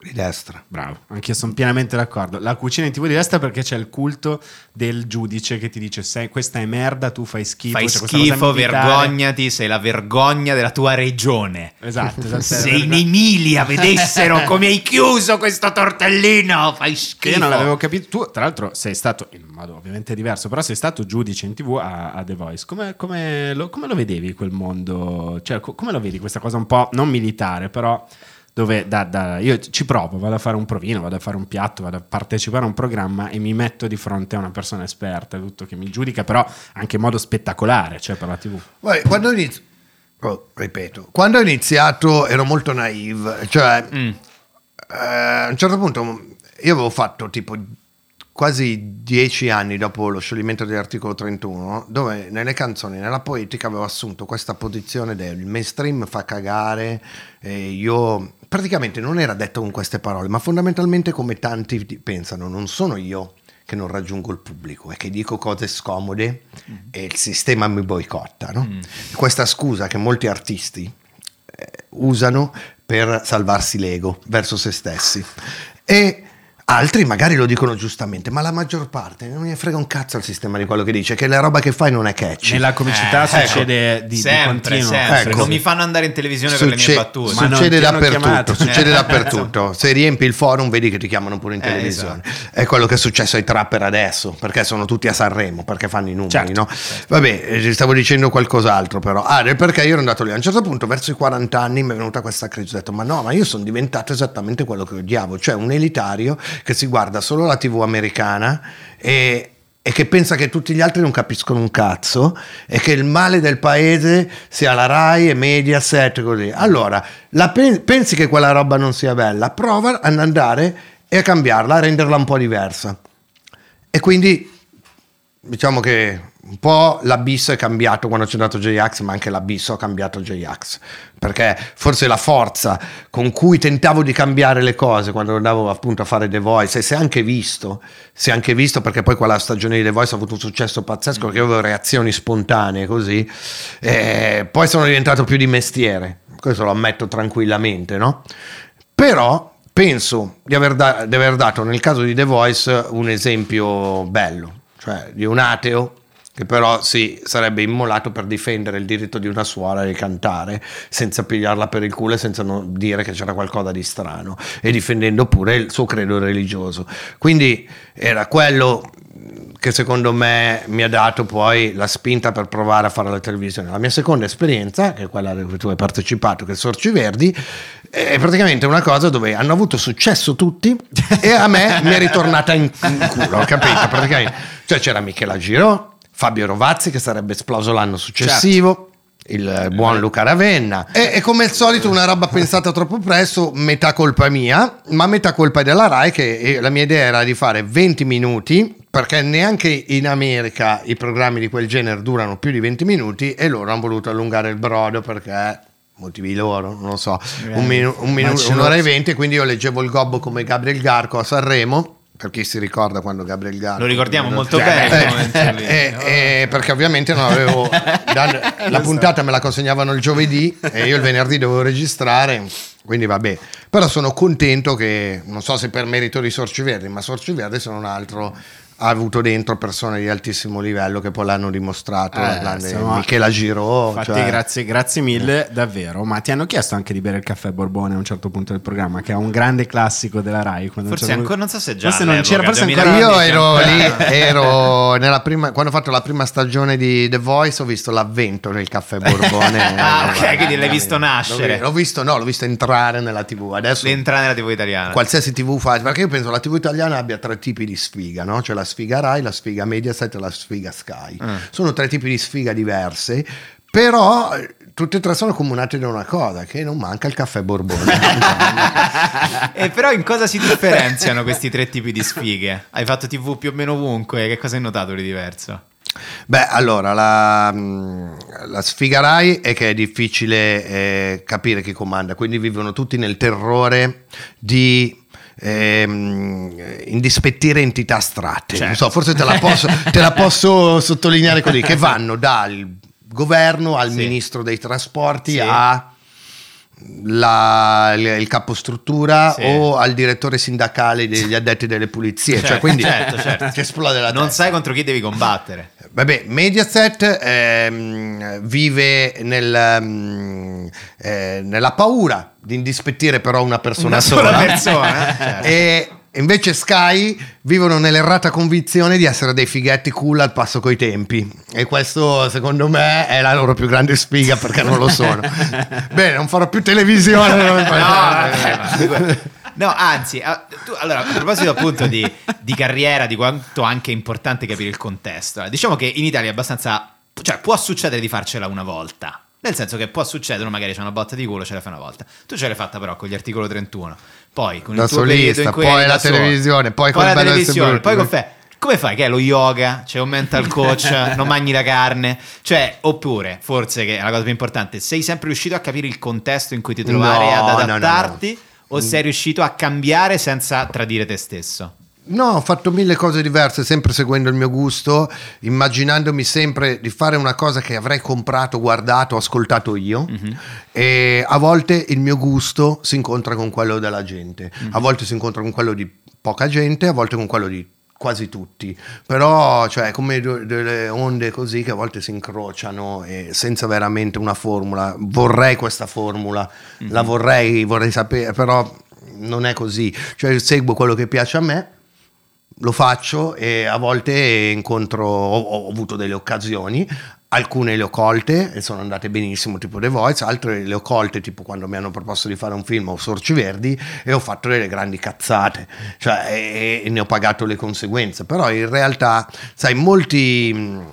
Di destra. Bravo, anche io sono pienamente d'accordo. La cucina in tv di destra perché c'è il culto del giudice che ti dice "Sei- questa è merda, tu fai schifo. Fai cosa schifo, militare". vergognati, sei la vergogna della tua regione. Esatto, esatto. Se in Emilia vedessero come hai chiuso questo tortellino, fai schifo. io non l'avevo capito. Tu, tra l'altro, sei stato in modo ovviamente diverso, però sei stato giudice in tv a, a The Voice. Come, come lo, come lo vedevi quel mondo? Cioè, co- come lo vedi questa cosa un po' non militare, però dove da, da- io ci provo, vado a fare un provino, vado a fare un piatto, vado a partecipare a un programma e mi metto di fronte a una persona esperta, tutto che mi giudica, però anche in modo spettacolare, cioè per la tv. Quando ho inizi- oh, ripeto, quando ho iniziato ero molto naive, cioè Mm. eh, a un certo punto io avevo fatto tipo quasi dieci anni dopo lo scioglimento dell'articolo 31, dove nelle canzoni, nella poetica avevo assunto questa posizione del mainstream fa cagare, e io praticamente non era detto con queste parole, ma fondamentalmente come tanti pensano, non sono io che non raggiungo il pubblico, è che dico cose scomode e il sistema mi boicotta. no? Questa scusa che molti artisti eh, usano per salvarsi l'ego verso se stessi. E altri magari lo dicono giustamente, ma la maggior parte non ne frega un cazzo al sistema di quello che dice, che la roba che fai non è catchy. Nella comicità Eh, succede di, di sempre, continuo. sempre. Ecco. Non mi fanno andare in televisione per le mie Succe- battute. Succede dappertutto, chiamato. succede Eh, dappertutto. Se riempi il forum vedi che ti chiamano pure in Eh, televisione. È quello che è successo ai trapper adesso, perché sono tutti a Sanremo, perché fanno i numeri, Certo, no? Vabbè, eh, stavo dicendo qualcos'altro però. Ah, perché io ero andato lì. A un certo punto, verso i 40 anni, mi è venuta questa crisi. Ho detto, ma no, ma io sono diventato esattamente quello che odiavo, cioè un elitario che si guarda solo la TV americana e e che pensa che tutti gli altri non capiscono un cazzo e che il male del paese sia la RAI e Mediaset così. Allora, pen- pensi che quella roba non sia bella? Prova ad andare e a cambiarla, a renderla un po' diversa. E quindi diciamo che un po' l'abisso è cambiato quando c'è andato J-Ax, ma anche l'abisso ha cambiato J-Ax. Perché forse la forza con cui tentavo di cambiare le cose quando andavo appunto a fare The Voice, e si è anche visto, si è anche visto perché poi quella stagione di The Voice ha avuto un successo pazzesco perché avevo reazioni spontanee così, e poi sono diventato più di mestiere, questo lo ammetto tranquillamente, no? Però penso di aver, da- di aver dato nel caso di The Voice un esempio bello, cioè di un ateo che però si sarebbe immolato per difendere il diritto di una suora di cantare senza pigliarla per il culo e senza dire che c'era qualcosa di strano e difendendo pure il suo credo religioso. Quindi era quello che secondo me mi ha dato poi la spinta per provare a fare la televisione. La mia seconda esperienza, che è quella a cui tu hai partecipato, che è Sorci Verdi, è praticamente una cosa dove hanno avuto successo tutti e a me mi è ritornata in, in culo, capito? Praticamente. Cioè c'era Michela Giro, Fabio Rovazzi che sarebbe esploso l'anno successivo. Il buon Luca Ravenna e, e come al solito una roba pensata troppo presto, metà colpa mia, ma metà colpa della Rai che eh, la mia idea era di fare 20 minuti perché neanche in America i programmi di quel genere durano più di 20 minuti e loro hanno voluto allungare il brodo perché motivi loro, non lo so, un minu- un minu- un'ora e venti, quindi io leggevo il gobbo come Gabriel Garco a Sanremo. Per chi si ricorda quando Gabriel Garco Lo ricordiamo molto Eh, bene. eh, eh, eh, perché ovviamente non avevo da- la puntata me la consegnavano il giovedì e io il venerdì dovevo registrare quindi vabbè però sono contento che non so se per merito di Sorci Verdi ma Sorci Verdi se non altro ha avuto dentro persone di altissimo livello che poi l'hanno dimostrato. Eh, grande insomma, Michela Giro. Infatti, cioè- grazie, grazie mille, davvero. Ma ti hanno chiesto anche di bere il caffè Borbone a un certo punto del programma, che è un grande classico della Rai. Forse ancora- non so se già Forse non c'era, forse ancora 2011 Io ero lì, ero nella prima, quando ho fatto la prima stagione di The Voice, ho visto l'avvento del caffè Borbone. Ah, ok, Eh, quindi l'hai visto nascere. l'ho visto, no, l'ho visto entrare nella TV. Adesso L'entrata nella TV italiana. qualsiasi TV fa, perché io penso che la TV italiana abbia tre tipi di sfiga, no? C'è la sfiga Rai, la sfiga Mediaset e la sfiga Sky. Ah. Sono tre tipi di sfiga diverse, però eh, tutte e tre sono comunate da una cosa, che non manca il caffè Borbone. E però in cosa si differenziano questi tre tipi di sfighe? Hai fatto TV più o meno ovunque, che cosa hai notato di diverso? Beh, allora, la, mh, la sfiga Rai è che è difficile eh, capire chi comanda, quindi vivono tutti nel terrore di ehm, indispettire entità astratte. Certo. Non so, forse te la, posso, te la posso sottolineare così, che vanno dal governo al Sì. ministro dei trasporti Sì. a la- il, capostruttura Sì. o al direttore sindacale degli addetti delle pulizie. cioè, Certo, quindi certo, certo. ti esplode la Non testa. sai contro chi devi combattere. Vabbè, Mediaset ehm, vive nel, eh, nella paura di indispettire però una persona Una sola. sola persona, eh, certo. E invece Sky vivono nell'errata convinzione di essere dei fighetti cool al passo coi tempi. E questo secondo me è la loro più grande sfiga perché non lo sono. Bene, non farò più televisione. No, ma figurati. No, anzi, ah, tu- allora, a proposito appunto di, di carriera, di quanto anche è importante capire il contesto, eh, diciamo che in Italia è abbastanza, cioè può succedere di farcela una volta, nel senso che può succedere, magari c'è una botta di culo, ce la fai una volta. Tu ce l'hai fatta però con gli articolo 31, poi con Da il tuo solista, poi la televisione, poi col la televisione, poi con fe. Come fai? Che è lo yoga? C'è un mental coach? non mangi la carne? Cioè, oppure, forse che è la cosa più importante, sei sempre riuscito a capire il contesto in cui ti trovare No, ad no, no, no. O sei riuscito a cambiare senza tradire te stesso? No, ho fatto mille cose diverse, sempre seguendo il mio gusto, immaginandomi sempre di fare una cosa che avrei comprato, guardato, ascoltato io. E a volte il mio gusto si incontra con quello della gente, a volte si incontra con quello di poca gente, a volte con quello di quasi tutti. Però, cioè, come due- delle onde così che a volte si incrociano e senza veramente una formula. Vorrei questa formula, la vorrei, vorrei sapere, però non è così. Cioè, seguo quello che piace a me lo faccio e a volte incontro, ho, ho avuto delle occasioni, alcune le ho colte e sono andate benissimo, tipo The Voice, altre le ho colte, tipo quando mi hanno proposto di fare un film o Sorci Verdi e ho fatto delle grandi cazzate, cioè, e, e ne ho pagato le conseguenze, però in realtà, sai, molti mh,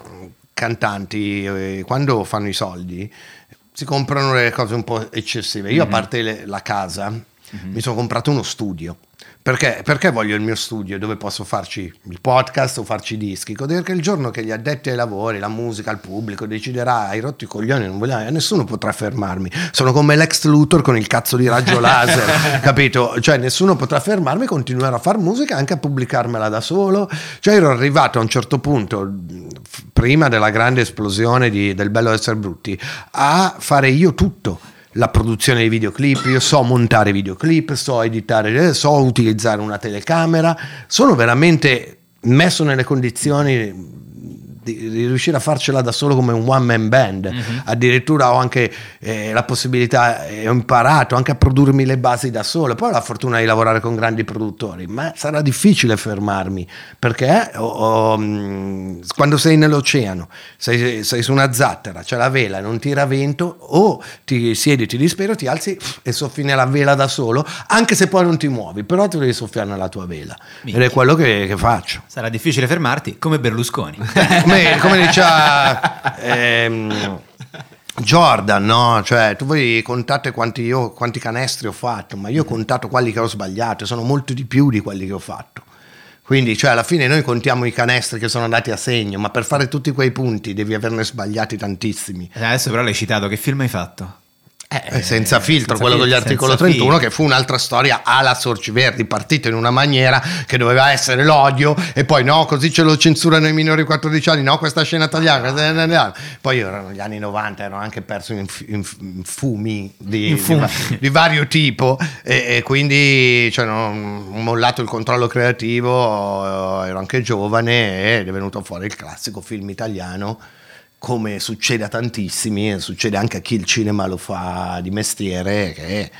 cantanti eh, quando fanno i soldi si comprano delle cose un po' eccessive. Io, a parte le- la casa, mi sono comprato uno studio. Perché? Perché voglio il mio studio dove posso farci il podcast o farci i dischi? Perché il giorno che gli addetti ai lavori, la musica, il pubblico deciderà hai rotto i coglioni, non vogliamo, nessuno potrà fermarmi. Sono come l'ex Luthor con il cazzo di raggio laser, capito? Cioè nessuno potrà fermarmi, continuerò a fare musica anche a pubblicarmela da solo. Cioè ero arrivato a un certo punto, prima della grande esplosione di- del bello essere brutti, a fare io tutto la produzione dei videoclip, io so montare videoclip, so editare, so utilizzare una telecamera, sono veramente messo nelle condizioni di, di riuscire a farcela da solo come un one man band. Addirittura ho anche eh, la possibilità, e ho imparato anche a produrmi le basi da solo. Poi ho la fortuna di lavorare con grandi produttori, ma sarà difficile fermarmi perché ho, mh, quando sei nell'oceano, sei, sei su una zattera, c'è la vela, non tira vento, o ti siedi, ti dispero, ti alzi e soffi nella vela da solo, anche se poi non ti muovi, però ti devi soffiare nella tua vela. Ed è quello che, che faccio. Sarà difficile fermarti, come Berlusconi. Come, come diceva ehm, Jordan, no? Cioè, tu voi contate quanti, io, quanti canestri ho fatto, ma io ho contato quelli che ho sbagliato, sono molto di più di quelli che ho fatto. Quindi, cioè, alla fine noi contiamo i canestri che sono andati a segno, ma per fare tutti quei punti devi averne sbagliati tantissimi. Adesso però l'hai citato, che film hai fatto? Eh, senza filtro, senza quello degli articolo senza 31, filtro. che fu un'altra storia alla Sorci Verdi, partito in una maniera che doveva essere l'odio, e poi no, così ce lo censurano i minori di 14 anni, no, questa scena questa scena tagliata. Poi erano gli anni 90, erano anche perso in, in in fumi, di, In fumi. di di vario tipo, e, e quindi cioè, non- mollato il controllo creativo, ero anche giovane ed è venuto fuori il classico film italiano come succede a tantissimi, e succede anche a chi il cinema lo fa di mestiere, che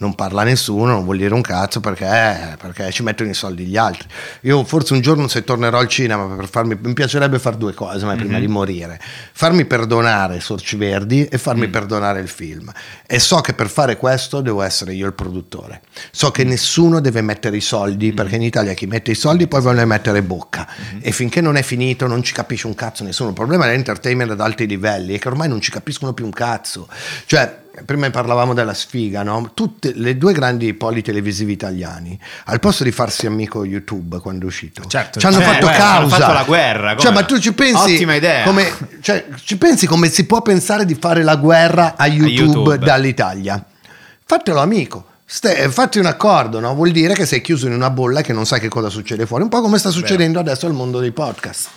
non parla nessuno, non vuol dire un cazzo perché, perché ci mettono i soldi gli altri. Io forse un giorno se tornerò al cinema, per farmi, mi piacerebbe fare due cose ma prima di morire, farmi perdonare Sorci Verdi e farmi perdonare il film. E so che per fare questo devo essere io il produttore. So che nessuno deve mettere i soldi, perché in Italia chi mette i soldi poi vuole mettere bocca. E finché non è finito non ci capisce un cazzo nessuno. Il problema dell'entertainment ad alti livelli è che ormai non ci capiscono più un cazzo. Cioè, prima parlavamo della sfiga, no? Tutte le due grandi poli televisivi italiani, al posto di farsi amico YouTube quando è uscito, Certo, ci hanno cioè, fatto guerra, causa. hanno fatto la guerra, Cioè, ma tu ci pensi Ottima idea. Come, cioè, ci pensi come si può pensare di fare la guerra a YouTube, YouTube. dall'Italia? Fatelo amico. Ste- fatti un accordo, no? vuol dire che sei chiuso in una bolla e che non sai che cosa succede fuori, un po' come sta succedendo adesso al mondo dei podcast.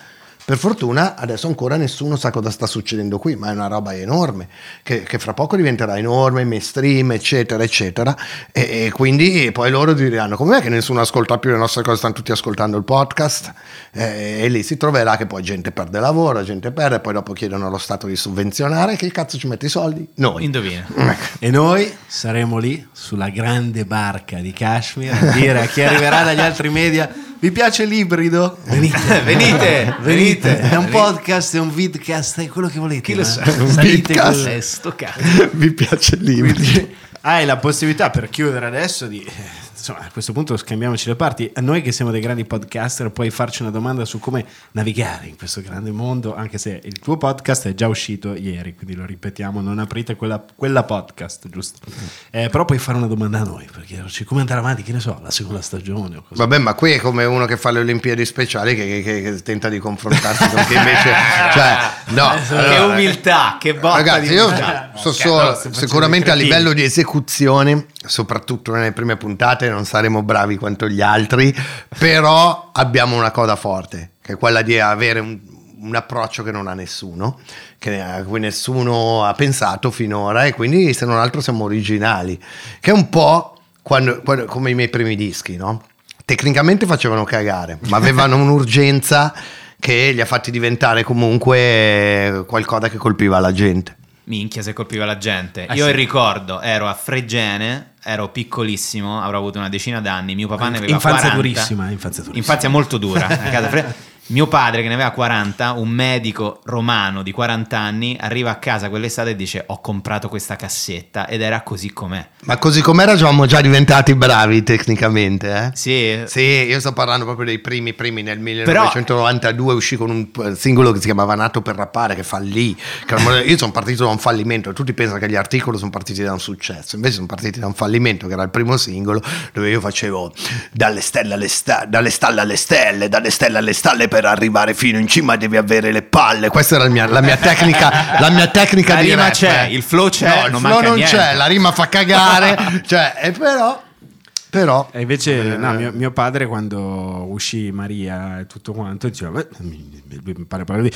Per fortuna adesso ancora nessuno sa cosa sta succedendo qui, ma è una roba enorme, che, che fra poco diventerà enorme, mainstream, eccetera, eccetera. E, e quindi poi loro diranno, com'è che nessuno ascolta più le nostre cose, stanno tutti ascoltando il podcast? Eh, e lì si troverà che poi gente perde lavoro, gente perde, poi dopo chiedono allo Stato di sovvenzionare, che cazzo ci mette i soldi? Noi. Indovina. E noi saremo lì sulla grande barca di Kashmir a dire a chi arriverà dagli altri media: Vi piace l'ibrido? Venite, Venite, venite. È un podcast, è un vidcast, è quello che volete. Chi lo sa? Salite con- Eh, sto cazzo. Vi piace il libro? Quindi hai la possibilità per chiudere adesso di insomma a questo punto scambiamoci le parti. A noi che siamo dei grandi podcaster puoi farci una domanda su come navigare in questo grande mondo anche se il tuo podcast è già uscito ieri quindi lo ripetiamo non aprite quella, quella podcast giusto? Eh, però puoi fare una domanda a noi perché ci- come andare avanti che ne so la seconda stagione o così Vabbè, ma qui è come uno che fa le Olimpiadi speciali che, che- che tenta di confrontarsi con chi invece. Cioè, no. che allora, umiltà, che botta Ragazzi, di io so solo- stiamo sicuramente a livello di esecuzione, soprattutto nelle prime puntate, non saremo bravi quanto gli altri, però abbiamo una coda forte, che è quella di avere un, un approccio che non ha nessuno, che a cui nessuno ha pensato finora e quindi se non altro siamo originali, che è un po' quando- quando- come i miei primi dischi, no? Tecnicamente facevano cagare, ma avevano un'urgenza che li ha fatti diventare comunque qualcosa che colpiva la gente. Minchia se colpiva la gente. Eh Io sì. ricordo, ero a Fregene, ero piccolissimo, avrò avuto una decina d'anni, mio papà ne aveva infanzia 40. durissima infanzia durissima Infanzia molto dura. Mio padre, che ne aveva 40, un medico romano di 40 anni, arriva a casa quell'estate e dice: Ho comprato questa cassetta ed era così com'è. Ma così com'era eravamo già diventati bravi tecnicamente, eh? Sì, Sì, io sto parlando proprio dei primi primi nel 1992 uscì con un singolo che si chiamava Nato per rappare che fallì. Io sono partito da un fallimento e tutti pensano che gli articoli sono partiti da un successo, invece sono partiti da un fallimento che era il primo singolo dove io facevo dalle stelle alle sta- dalle stalle alle stelle, dalle stelle alle stalle per arrivare fino in cima devi avere le palle. Questa era la mia, la mia tecnica, la mia tecnica La di rima rap, c'è, il flow c'è, No, il non flow non niente. c'è, la rima fa cagare, cioè, e però però E invece, Eh, no, mio, mio padre, quando uscì Maria e tutto quanto, diceva: "Beh, mi, pare parla di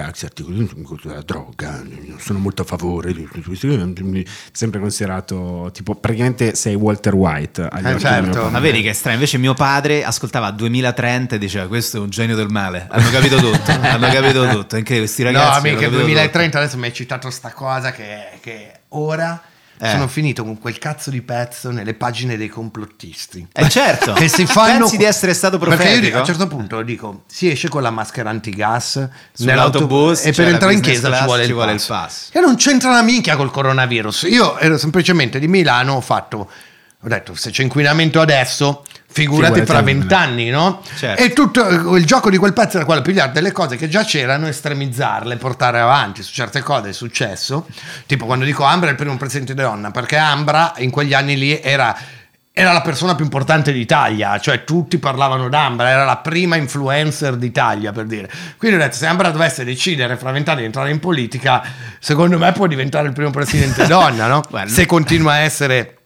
Axe articoli sulla droga, non sono molto a favore. tutto questo". Mi- Sempre considerato tipo praticamente sei Walter White agli Eh, certo. Ma vedi che è strano, invece mio padre ascoltava 2030 e diceva questo è un genio del male, hanno capito tutto, hanno capito tutto, anche questi ragazzi. no, amica, capito 2030 adesso mi hai citato sta cosa che, che ora Eh. sono finito con quel cazzo di pezzo nelle pagine dei complottisti. Eh certo, Che si fanno pensi di essere stato Perché io profetico? a un certo punto dico, si esce con la maschera antigas Sull'autobus e per la entrare in chiesa ci vuole, ci il, vuole il pass. E non c'entra una minchia col coronavirus. Io ero semplicemente di Milano, ho fatto ho detto, se c'è inquinamento adesso, figurati Figurati fra vent'anni, no? Certo. E tutto il gioco di quel pezzo era quello di pigliare delle cose che già c'erano, estremizzarle, portare avanti. Su certe cose è successo. Tipo quando dico Ambra è il primo presidente donna, perché Ambra in quegli anni lì era era la persona più importante d'Italia, cioè tutti parlavano d'Ambra, era la prima influencer d'Italia per dire. Quindi ho detto, se Ambra dovesse decidere fra vent'anni di entrare in politica, secondo me può diventare il primo presidente donna, no? Se continua a essere...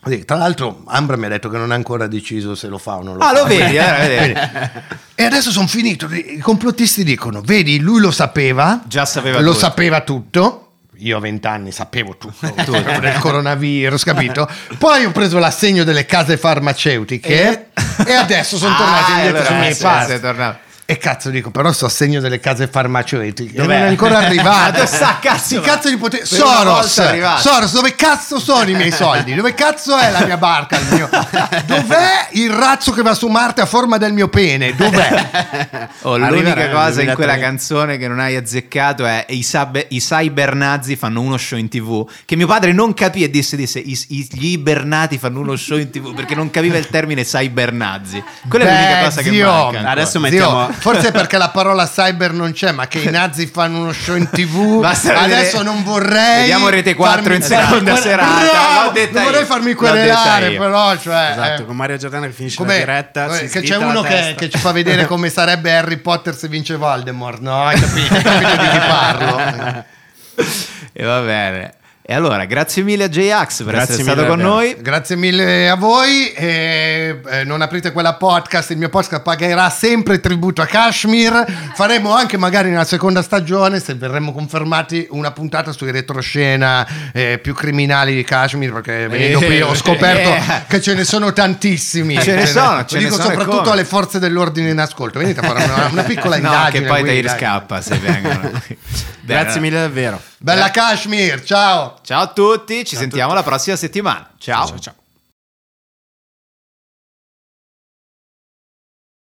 così. Tra l'altro Ambra mi ha detto che non ha ancora deciso se lo fa o non lo Ah, fa. lo vedi? Vedi. E adesso sono finito. I complottisti dicono: Vedi, lui lo sapeva, Già sapeva lo tutto. sapeva tutto. Io a vent'anni sapevo tutto, del coronavirus, capito? Poi ho preso l'assegno delle case farmaceutiche e, adesso sono tornato Ah, indietro allora, sui miei sì, passi. E cazzo dico, però sto assegno delle case farmaceutiche Dov'è? non è ancora arrivato. Sta, cazzo? Sì, cazzo di potere. Soros. Soros, dove cazzo sono i miei soldi? Dove cazzo è la mia barca? Il mio... Dov'è il razzo che va su Marte a forma del mio pene? Dov'è? Oh, l'unica cosa in quella 2003. canzone che non hai azzeccato è i, sab- i cybernazi fanno uno show in tv che mio padre non capì e disse, disse "I- i- gli ibernati fanno uno show in tv perché non capiva il termine cybernazi quella è l'unica Beh, cosa che zio, manca ancora. Adesso Zio, mettiamo- forse perché la parola cyber non c'è, ma che i nazi fanno uno show in tv. Basta Adesso vedere- non vorrei. Vediamo Rete 4 farmi- in seconda Guarda, serata. detta non vorrei farmi querelare, però. Cioè, Esatto, eh, con Mario Giordano che finisce come- la diretta. come- che c'è uno che, che ci fa vedere come sarebbe Harry Potter se vince Voldemort, no? Hai capito, Hai capito di chi parlo? e va bene e allora grazie mille a J-Ax per Grazie essere stato con noi Grazie mille a voi. e, eh, non aprite quella podcast. Il mio podcast pagherà sempre tributo a Kashmir. Faremo anche magari nella seconda stagione, se verremo confermati, una puntata sui retroscena eh, più criminali di Kashmir. Perché venendo Eh, qui ho scoperto eh. che ce ne sono tantissimi. Ce ne sono, ce Lo ne dico sono e soprattutto come. alle forze dell'ordine in ascolto. Venite a fare una, una piccola no indagine. che poi dai. scappa se vengono Grazie mille davvero. Bella Kashmir, ciao. Ciao a tutti ci sentiamo la prossima settimana. Ciao Ciao ciao.